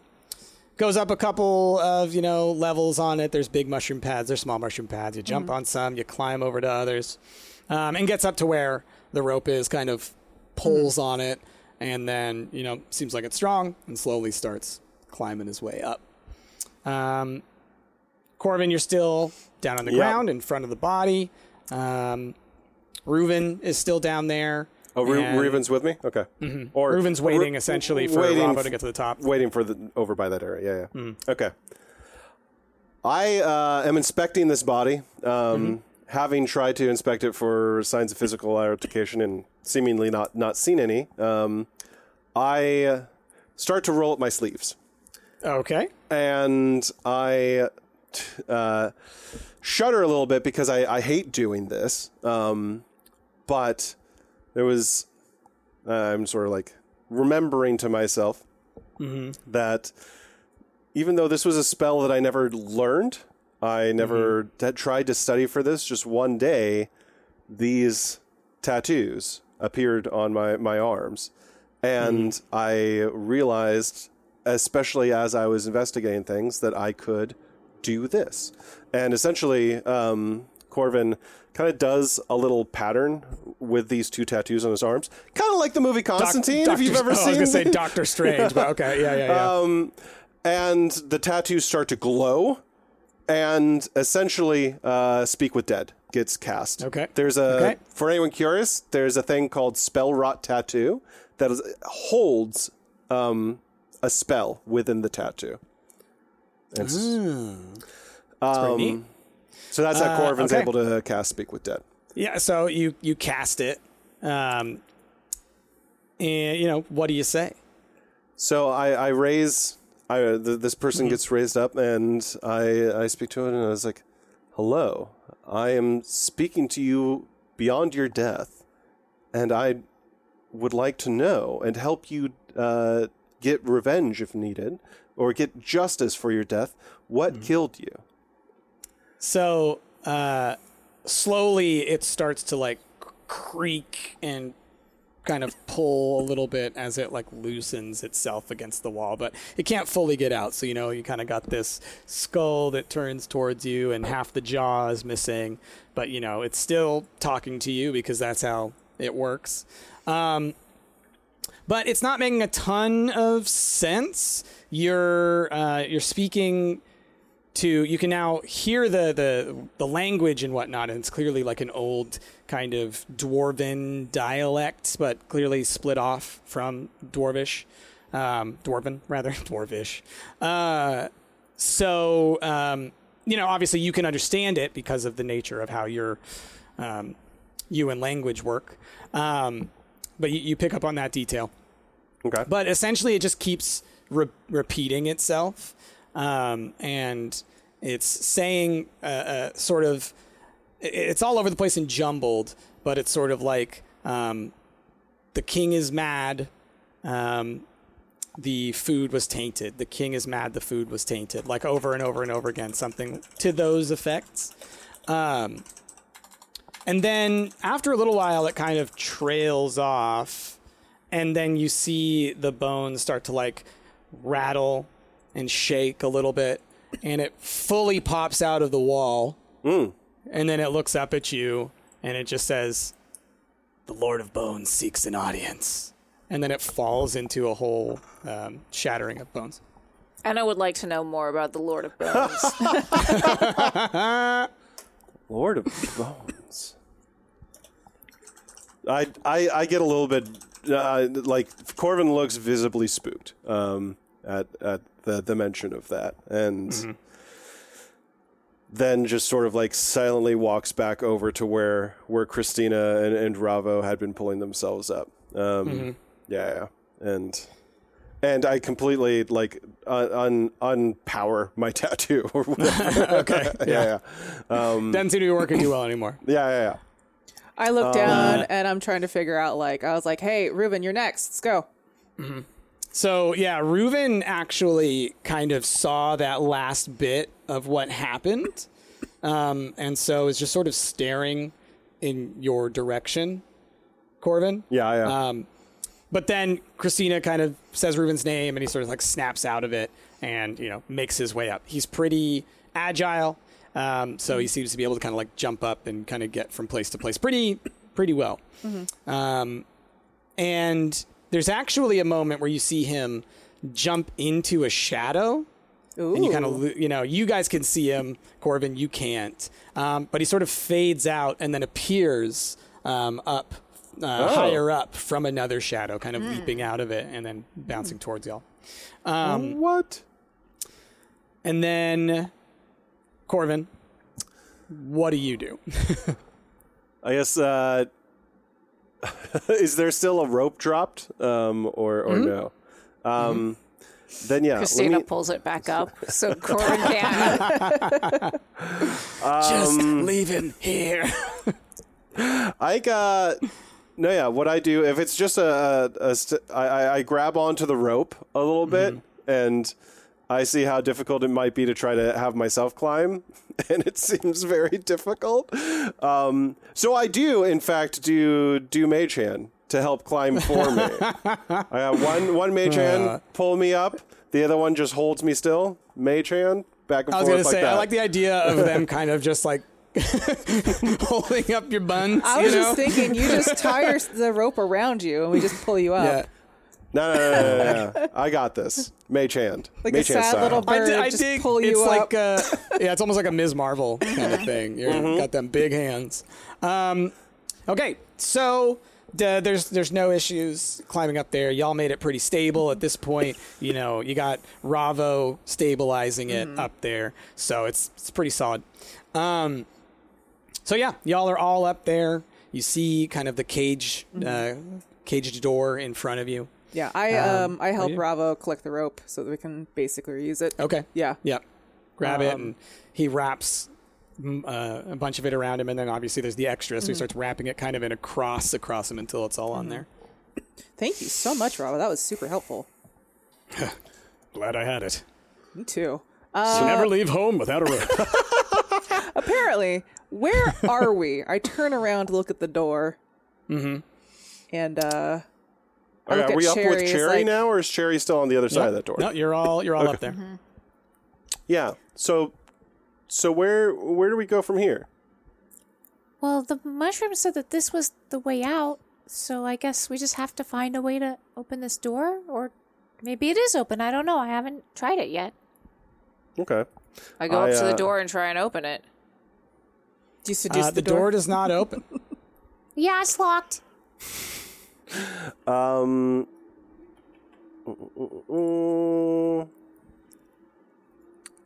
goes up a couple of you know levels on it. There's big mushroom pads. There's small mushroom pads. You jump on some. You climb over to others, um, and gets up to where the rope is. Kind of pulls on it, and then you know seems like it's strong, and slowly starts climbing his way up. Um, Corvin, you're still down on the Yep. ground in front of the body. Um, Reuven is still down there. Oh, Ru- Reuven's with me. Okay. Or Reuven's waiting essentially for waiting to get to the top. Waiting for the over by that area. Yeah, yeah. Hmm. Okay. I uh, am inspecting this body, um, Mm-hmm. having tried to inspect it for signs of physical altercation and seemingly not not seen any. Um, I start to roll up my sleeves, Okay. and I uh, shudder a little bit because I, I hate doing this. Um, but there was uh, I'm sort of like remembering to myself that even though this was a spell that I never learned, I never had tried to study for this. Just one day, these tattoos appeared on my my arms, and I realized, especially as I was investigating things, that I could do this. And essentially, um, Corvin kind of does a little pattern with these two tattoos on his arms, kind of like the movie Doc- Constantine. Doctor- if you've ever oh, seen, I was gonna say Doctor Strange, but okay, yeah, yeah, yeah. (laughs) um, and the tattoos start to glow, and essentially, uh, "Speak with Dead" gets cast. Okay. There's a Okay. for anyone curious. There's a thing called spellwrought tattoo that is, holds um, a spell within the tattoo. And s- That's pretty neat. so that's how Uh, Corvin's okay. able to cast "Speak with Dead." Yeah, so you you cast it, um, and you know what do you say? So I, I raise, I th- this person Mm-hmm. gets raised up, and I I speak to it, and I was like, "Hello, I am speaking to you beyond your death, and I would like to know and help you uh, get revenge if needed, or get justice for your death. What Mm-hmm. killed you?" So uh, slowly it starts to like creak and kind of pull a little bit as it like loosens itself against the wall, but it can't fully get out. So you know you kind of got this skull that turns towards you, and half the jaw is missing, but you know it's still talking to you because that's how it works. Um, but it's not making a ton of sense. You're uh, you're speaking to you can now hear the the the language and whatnot, and it's clearly like an old kind of dwarven dialect, but clearly split off from dwarvish. um, dwarven rather, (laughs) dwarvish. Uh, so um, you know, obviously, you can understand it because of the nature of how your um, you and language work. Um, but you, you pick up on that detail. Okay. But essentially, it just keeps re- repeating itself, um, and it's saying uh, uh, sort of. It's all over the place and jumbled, but it's sort of like um, the king is mad. Um, the food was tainted. The king is mad. The food was tainted. Like over and over and over again, something to those effects. Um, and then after a little while, it kind of trails off, and then you see the bones start to like rattle and shake a little bit, and it fully pops out of the wall. And then it looks up at you, and it just says, "The Lord of Bones seeks an audience." And then it falls into a whole um, shattering of bones. And I would like to know more about the Lord of Bones. (laughs) Lord of Bones. I, I I get a little bit uh, like Corvin looks visibly spooked um, at at the, the mention of that, and then just sort of like silently walks back over to where where Christina and, and Ravo had been pulling themselves up. Um, Yeah, yeah, and and I completely like un, un unpower my (laughs) tattoo or whatever. (laughs) Okay. (laughs) yeah, yeah, Doesn't seem to be working too well anymore. yeah, yeah, yeah. I look down and I'm trying to figure out like I was like, "Hey, Reuven, you're next. Let's go." So yeah, Reuven actually kind of saw that last bit of what happened, um, and so is just sort of staring in your direction, Corvin. Yeah, yeah. Um, but then Christina kind of says Reuven's name, and he sort of like snaps out of it, and you know makes his way up. He's pretty agile, um, so he seems to be able to kind of like jump up and kind of get from place to place pretty pretty well. Um, and there's actually a moment where you see him jump into a shadow. And you kind of, you know, you guys can see him, Corvin, you can't. Um, but he sort of fades out and then appears um, up, uh, higher up from another shadow, kind of leaping out of it and then bouncing towards y'all. Um, what? and then, Corvin, what do you do? I guess. Uh, (laughs) is there still a rope dropped, um, or or no? Um, Then yeah, let Christina me- pulls it back up so (laughs) Corvin can. (laughs) Just leave him here. I got. No, yeah. What I do if it's just a, a, a st- I, I, I grab onto the rope a little bit and I see how difficult it might be to try to have myself climb, (laughs) and it seems very difficult. Um, so I do, in fact, do do mage hand to help climb for me. (laughs) I have one one mage hand pull me up, the other one just holds me still. Mage hand back and I was forth gonna say, that. I like the idea of (laughs) them kind of just like holding up your buns. I was you know? just thinking you just tie the rope around you and we just pull you up. yeah. No, no, no, no, no, no. (laughs) I got this. Mage hand. Like a mage hand sad style. little I, bird di- I just dig. pull you it's up. like uh (laughs) yeah, it's almost like a Ms. Marvel kind of thing. You're Mm-hmm. got them big hands. Um, okay, so d- there's there's no issues climbing up there. Y'all made it pretty stable at this point. You know, you got Ravo stabilizing it Mm-hmm. up there, so it's it's pretty solid. Um, so yeah, y'all are all up there. You see kind of the cage Mm-hmm. uh, caged door in front of you. Yeah, I Um, um I help Ravo collect the rope so that we can basically use it. Okay. Yeah. Yep. Grab it, Um, and he wraps mm, uh, a bunch of it around him, and then obviously there's the extra, Mm-hmm. so he starts wrapping it kind of in a cross across him until it's all Mm-hmm. on there. Thank you so much, Ravo. That was super helpful. (sighs) Glad I had it. Me too. Uh, you never leave home without a rope. (laughs) (laughs) Apparently, where are we? I turn around to look at the door. Mm-hmm. And uh Okay, look are at we up with Cherry like- now, or is Cherry still on the other side of that door? no, you're all you're all up there. Yeah. So, so where where do we go from here? Well, the mushroom said that this was the way out, so I guess we just have to find a way to open this door, or maybe it is open. I don't know. I haven't tried it yet. Okay. I go I, up to uh, the door and try and open it. Do you seduce Uh, the, the door does not open. (laughs) Yeah, it's locked. (laughs) Um.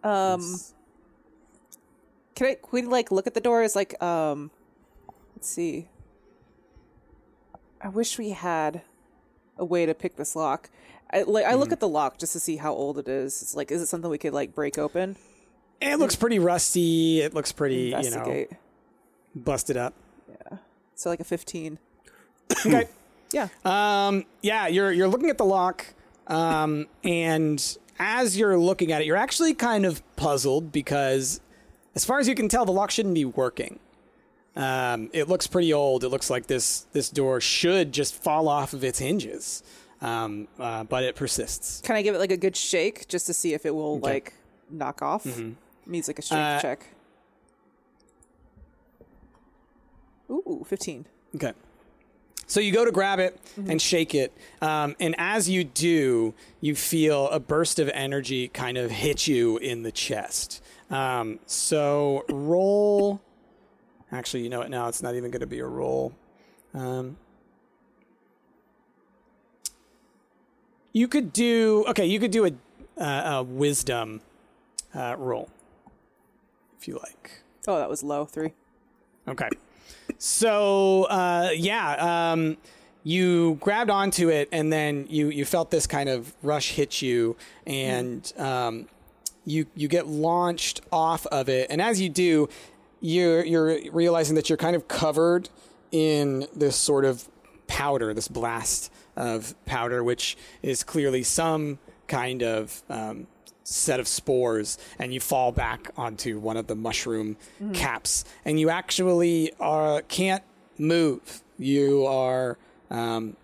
Um, can I? Can we like look at the doors? Like, um, let's see. I wish we had a way to pick this lock. I like. I look at the lock just to see how old it is. It's like, is it something we could like break open? It looks pretty rusty. It looks pretty, you know, busted up. Yeah. So like a fifteen. (coughs) Okay. Yeah. Um, yeah, you're you're looking at the lock, um, and as you're looking at it, you're actually kind of puzzled because, as far as you can tell, the lock shouldn't be working. Um, it looks pretty old. It looks like this this door should just fall off of its hinges, um, uh, but it persists. Can I give it like a good shake just to see if it will like knock off? Needs like a strength Uh, check. Ooh, 15. Okay. So you go to grab it and shake it, um, and as you do, you feel a burst of energy kind of hit you in the chest. Um, so roll. Actually, you know what? Now it's not even going to be a roll. Um, you could do okay. You could do a, uh, a wisdom uh, roll if you like. Oh, that was low. Three. Okay. So uh, yeah, um, you grabbed onto it, and then you you felt this kind of rush hit you, and um, you you get launched off of it, and as you do, you're you're realizing that you're kind of covered in this sort of powder, this blast of powder, which is clearly some kind of um, set of spores, and you fall back onto one of the mushroom caps, and you actually are can't move. You are um,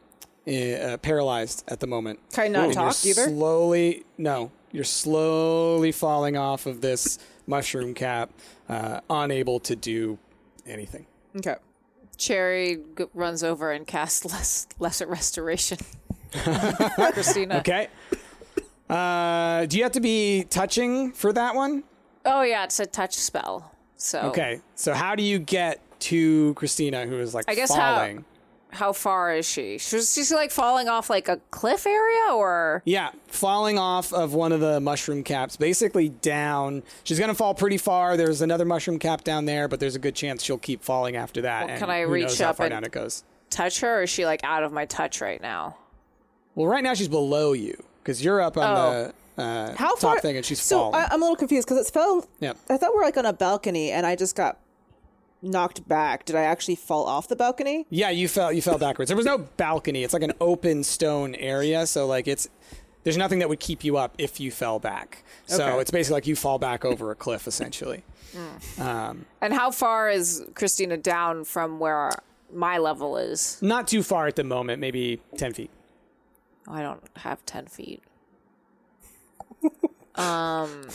uh, paralyzed at the moment. Can I not you're talk either? Slowly, no, you're slowly falling off of this mushroom cap, uh, unable to do anything. Okay. Cherry g- runs over and casts less lesser restoration. (laughs) (laughs) Christina. Okay. Uh, do you have to be touching for that one? Oh yeah, it's a touch spell. So Okay. So how do you get to Christina, who is like I guess how- falling? how far is she? She's she's like falling off like a cliff area or Yeah, falling off of one of the mushroom caps, basically down. She's gonna fall pretty far. There's another mushroom cap down there, but there's a good chance she'll keep falling after that. Well, can I reach how up and- down it goes? touch her or is she like out of my touch right now? Well, right now she's below you because you're up on Oh. the uh, How top far? thing, and she's so falling. I, I'm a little confused because it fell. Yep. I thought we are like on a balcony, and I just got knocked back. Did I actually fall off the balcony? Yeah, you fell you fell backwards. There was no balcony. It's like an open stone area, so like it's there's nothing that would keep you up if you fell back. So Okay. it's basically like you fall back over a cliff essentially. Um, And how far is Christina down from where my level is? not too far at the moment, maybe 10 feet. I don't have ten feet. (laughs) um.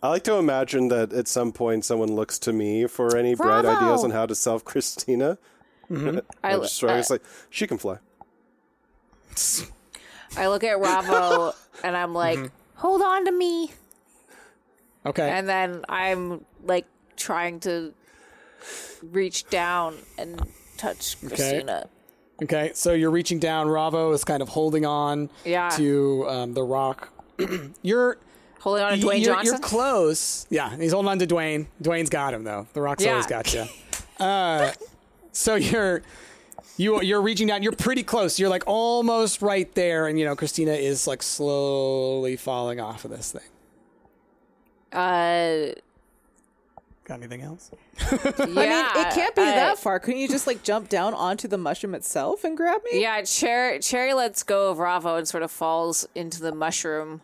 I like to imagine that at some point someone looks to me for any bright ideas on how to solve Christina. Mm-hmm. I, I'm just throwing- like she can fly. I look at Ravo (laughs) and I'm like, Mm-hmm. hold on to me. Okay. And then I'm like trying to reach down and touch Christina. okay. Okay, so you're reaching down. Ravo is kind of holding on Yeah. to um, the rock. (clears throat) you're Holding on to Dwayne you're, Johnson. You're close. Yeah, he's holding on to Dwayne. Dwayne's got him though. The rock's Yeah. always got you. (laughs) Uh, so you're you you're reaching down. You're pretty close. You're like almost right there, and you know Christina is like slowly falling off of this thing. uh, Got anything else? yeah, I mean, it can't be I- that far. Couldn't you just like jump down onto the mushroom itself and grab me? Yeah, Cherry, Cherry lets go of Ravo and sort of falls into the mushroom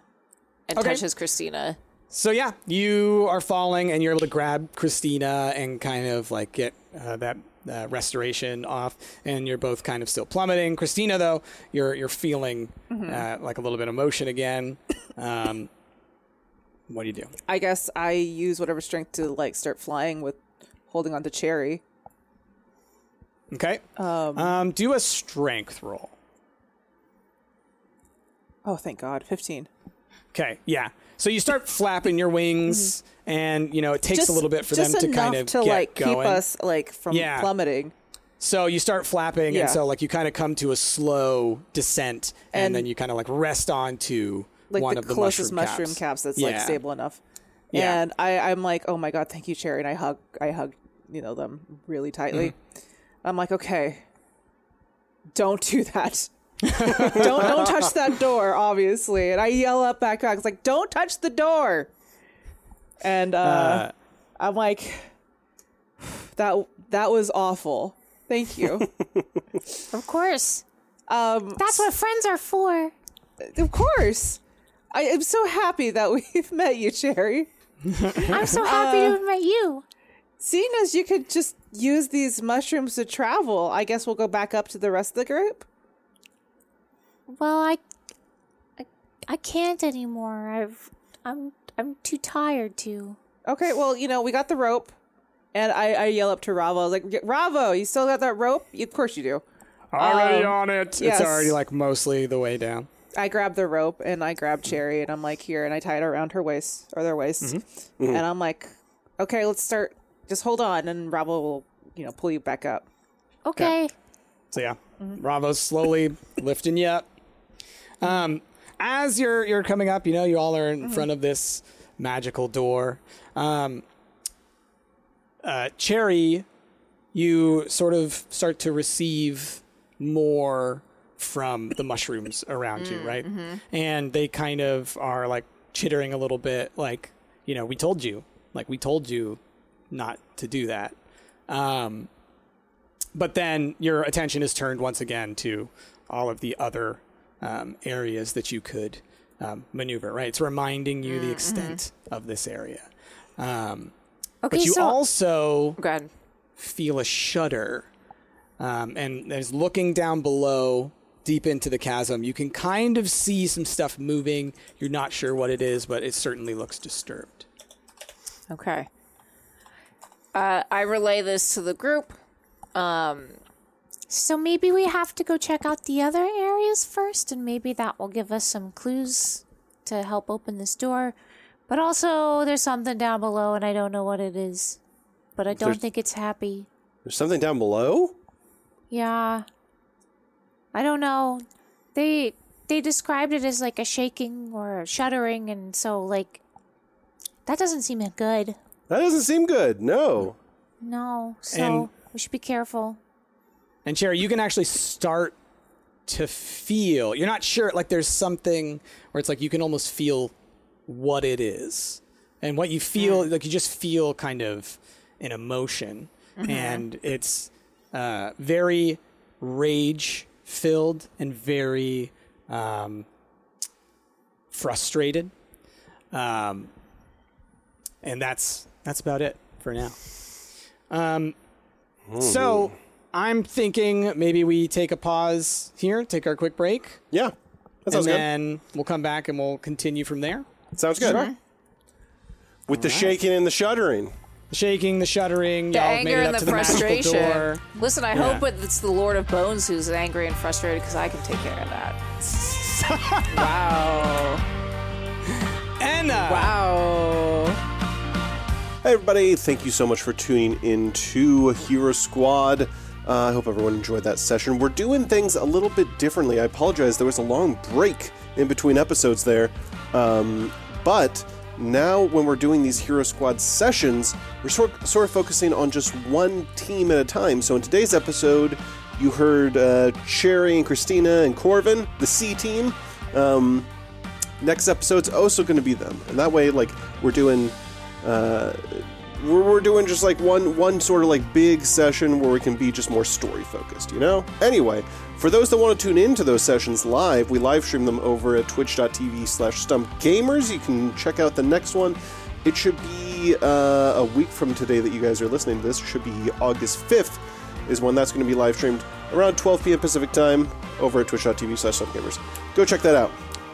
and Okay. touches Christina. So yeah, you are falling, and you're able to grab Christina and kind of like get uh, that uh, restoration off, and you're both kind of still plummeting. Christina, though, you're you're feeling uh, like a little bit of motion again. Um, what do you do? I guess I use whatever strength to like start flying with holding on to Cherry. Okay, um, do a strength roll. Oh, thank God. 15. Okay, yeah. So you start flapping your wings, and you know it takes a little bit for them to kind of to get like going. keep us like from Yeah. plummeting. So you start flapping, Yeah. and so like you kind of come to a slow descent, and, And- then you kind of like rest onto like one the of the closest mushroom, mushroom caps, that's like Yeah. stable enough. Yeah. And I, I'm like, oh my god, thank you, Cherry, and I hug, I hug, you know, them really tightly. Mm-hmm. I'm like, okay, don't do that. (laughs) don't don't touch that door, obviously. And I yell up back back. It's like, don't touch the door. And uh, Uh, I'm like, that that was awful. Thank you. (laughs) Of course. um, That's what friends are for. of course. I am so happy that (laughs) we've met you, Cherry. (laughs) I'm so happy to have met you. Seeing as you could just use these mushrooms to travel, I guess we'll go back up to the rest of the group. Well, I, I, I can't anymore. I've, I'm, I'm too tired to. Okay, well, you know, we got the rope. And I, I yell up to Ravo. I was like, Ravo, you still got that rope? Of course you do. already Um, on it. yes. It's already like mostly the way down. I grab the rope and I grab Cherry and I'm like, here. And I tie it around her waist or their waist Mm-hmm. And I'm like, okay, let's start. Just hold on. And Ravo will, you know, pull you back up. Okay. So yeah, Ravo's slowly (laughs) lifting you up. Um, as you're you're coming up, you know, you all are in front of this magical door. Um, uh, Cherry, you sort of start to receive more from the mushrooms around you, right? And they kind of are like chittering a little bit, like, you know, we told you, like, we told you not to do that. Um, but then your attention is turned once again to all of the other um, areas that you could um, maneuver, right? It's reminding you the extent of this area. Um, Okay. but you so also feel a shudder. Um, and there's looking down below, deep into the chasm. You can kind of see some stuff moving. You're not sure what it is, but it certainly looks disturbed. Okay. Uh, I relay this to the group. So maybe we have to go check out the other areas first, and maybe that will give us some clues to help open this door. But also, there's something down below, and I don't know what it is. But I don't There's- think it's happy. There's something down below? Yeah. I don't know. They they described it as like a shaking or a shuddering, and so like that doesn't seem good. That doesn't seem good. No. No, so And- we should be careful. And Cherry, you can actually start to feel. You're not sure, like there's something where it's like you can almost feel what it is. And what you feel, like you just feel kind of an emotion. And it's uh, very rage filled and very um, frustrated. Um, and that's that's about it for now. Um, so I'm thinking maybe we take a pause here, take our quick break, Yeah. That and sounds good. then we'll come back and we'll continue from there. Sounds good. With the shaking and the shuddering. The shaking, the shuddering, The y'all have made anger it and up the to the frustration. door. Listen, I Yeah. hope it's the Lord of Bones who's angry and frustrated because I can take care of that. (laughs) wow. Anna! Wow. Hey, everybody. Thank you so much for tuning in to Hero Squad. Uh, I hope everyone enjoyed that session. We're doing things a little bit differently. I apologize. There was a long break in between episodes there. Um, but now, when we're doing these Hero Squad sessions, we're sort, sort of focusing on just one team at a time. So, in today's episode, you heard uh, Cherry and Christina and Corvin, the C team. Um, next episode's also going to be them. And that way, like, we're doing uh, we're, we're doing just like one one sort of like big session where we can be just more story focused you know anyway for those that want to tune in to those sessions live we live stream them over at twitch.tv slash stump gamers you can check out the next one. It should be uh, a week from today that you guys are listening to this. It should be august 5th is when that's going to be live streamed around 12 p.m pacific time over at twitch.tv slash stump gamers go check that out.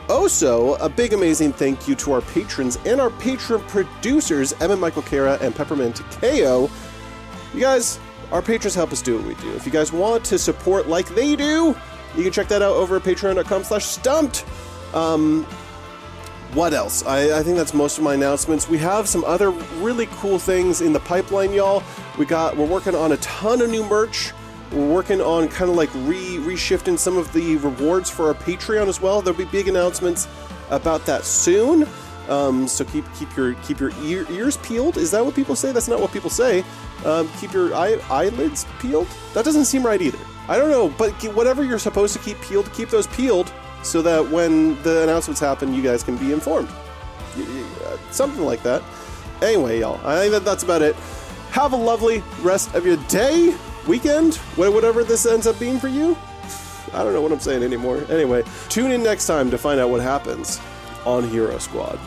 Also, a big amazing thank you to our patrons and our patron producers, Emma Michael Kara and Peppermint KO. You guys, our patrons help us do what we do. If you guys want to support like they do, you can check that out over at patreon.com slash stumped. Um, what else? I, I think that's most of my announcements. We have some other really cool things in the pipeline, y'all. We got we're working on a ton of new merch. We're working on kind of like re reshifting some of the rewards for our Patreon as well. There'll be big announcements about that soon. Um, so keep keep your keep your ear, ears peeled. Is that what people say? That's not what people say. Um, keep your eye, eyelids peeled. That doesn't seem right either. I don't know, but whatever you're supposed to keep peeled, keep those peeled so that when the announcements happen, you guys can be informed. Uh, Something like that. Anyway, y'all, I think that that's about it. Have a lovely rest of your day, weekend, whatever this ends up being for you. (sighs) I don't know what I'm saying anymore. Anyway, tune in next time to find out what happens on Hero Squad.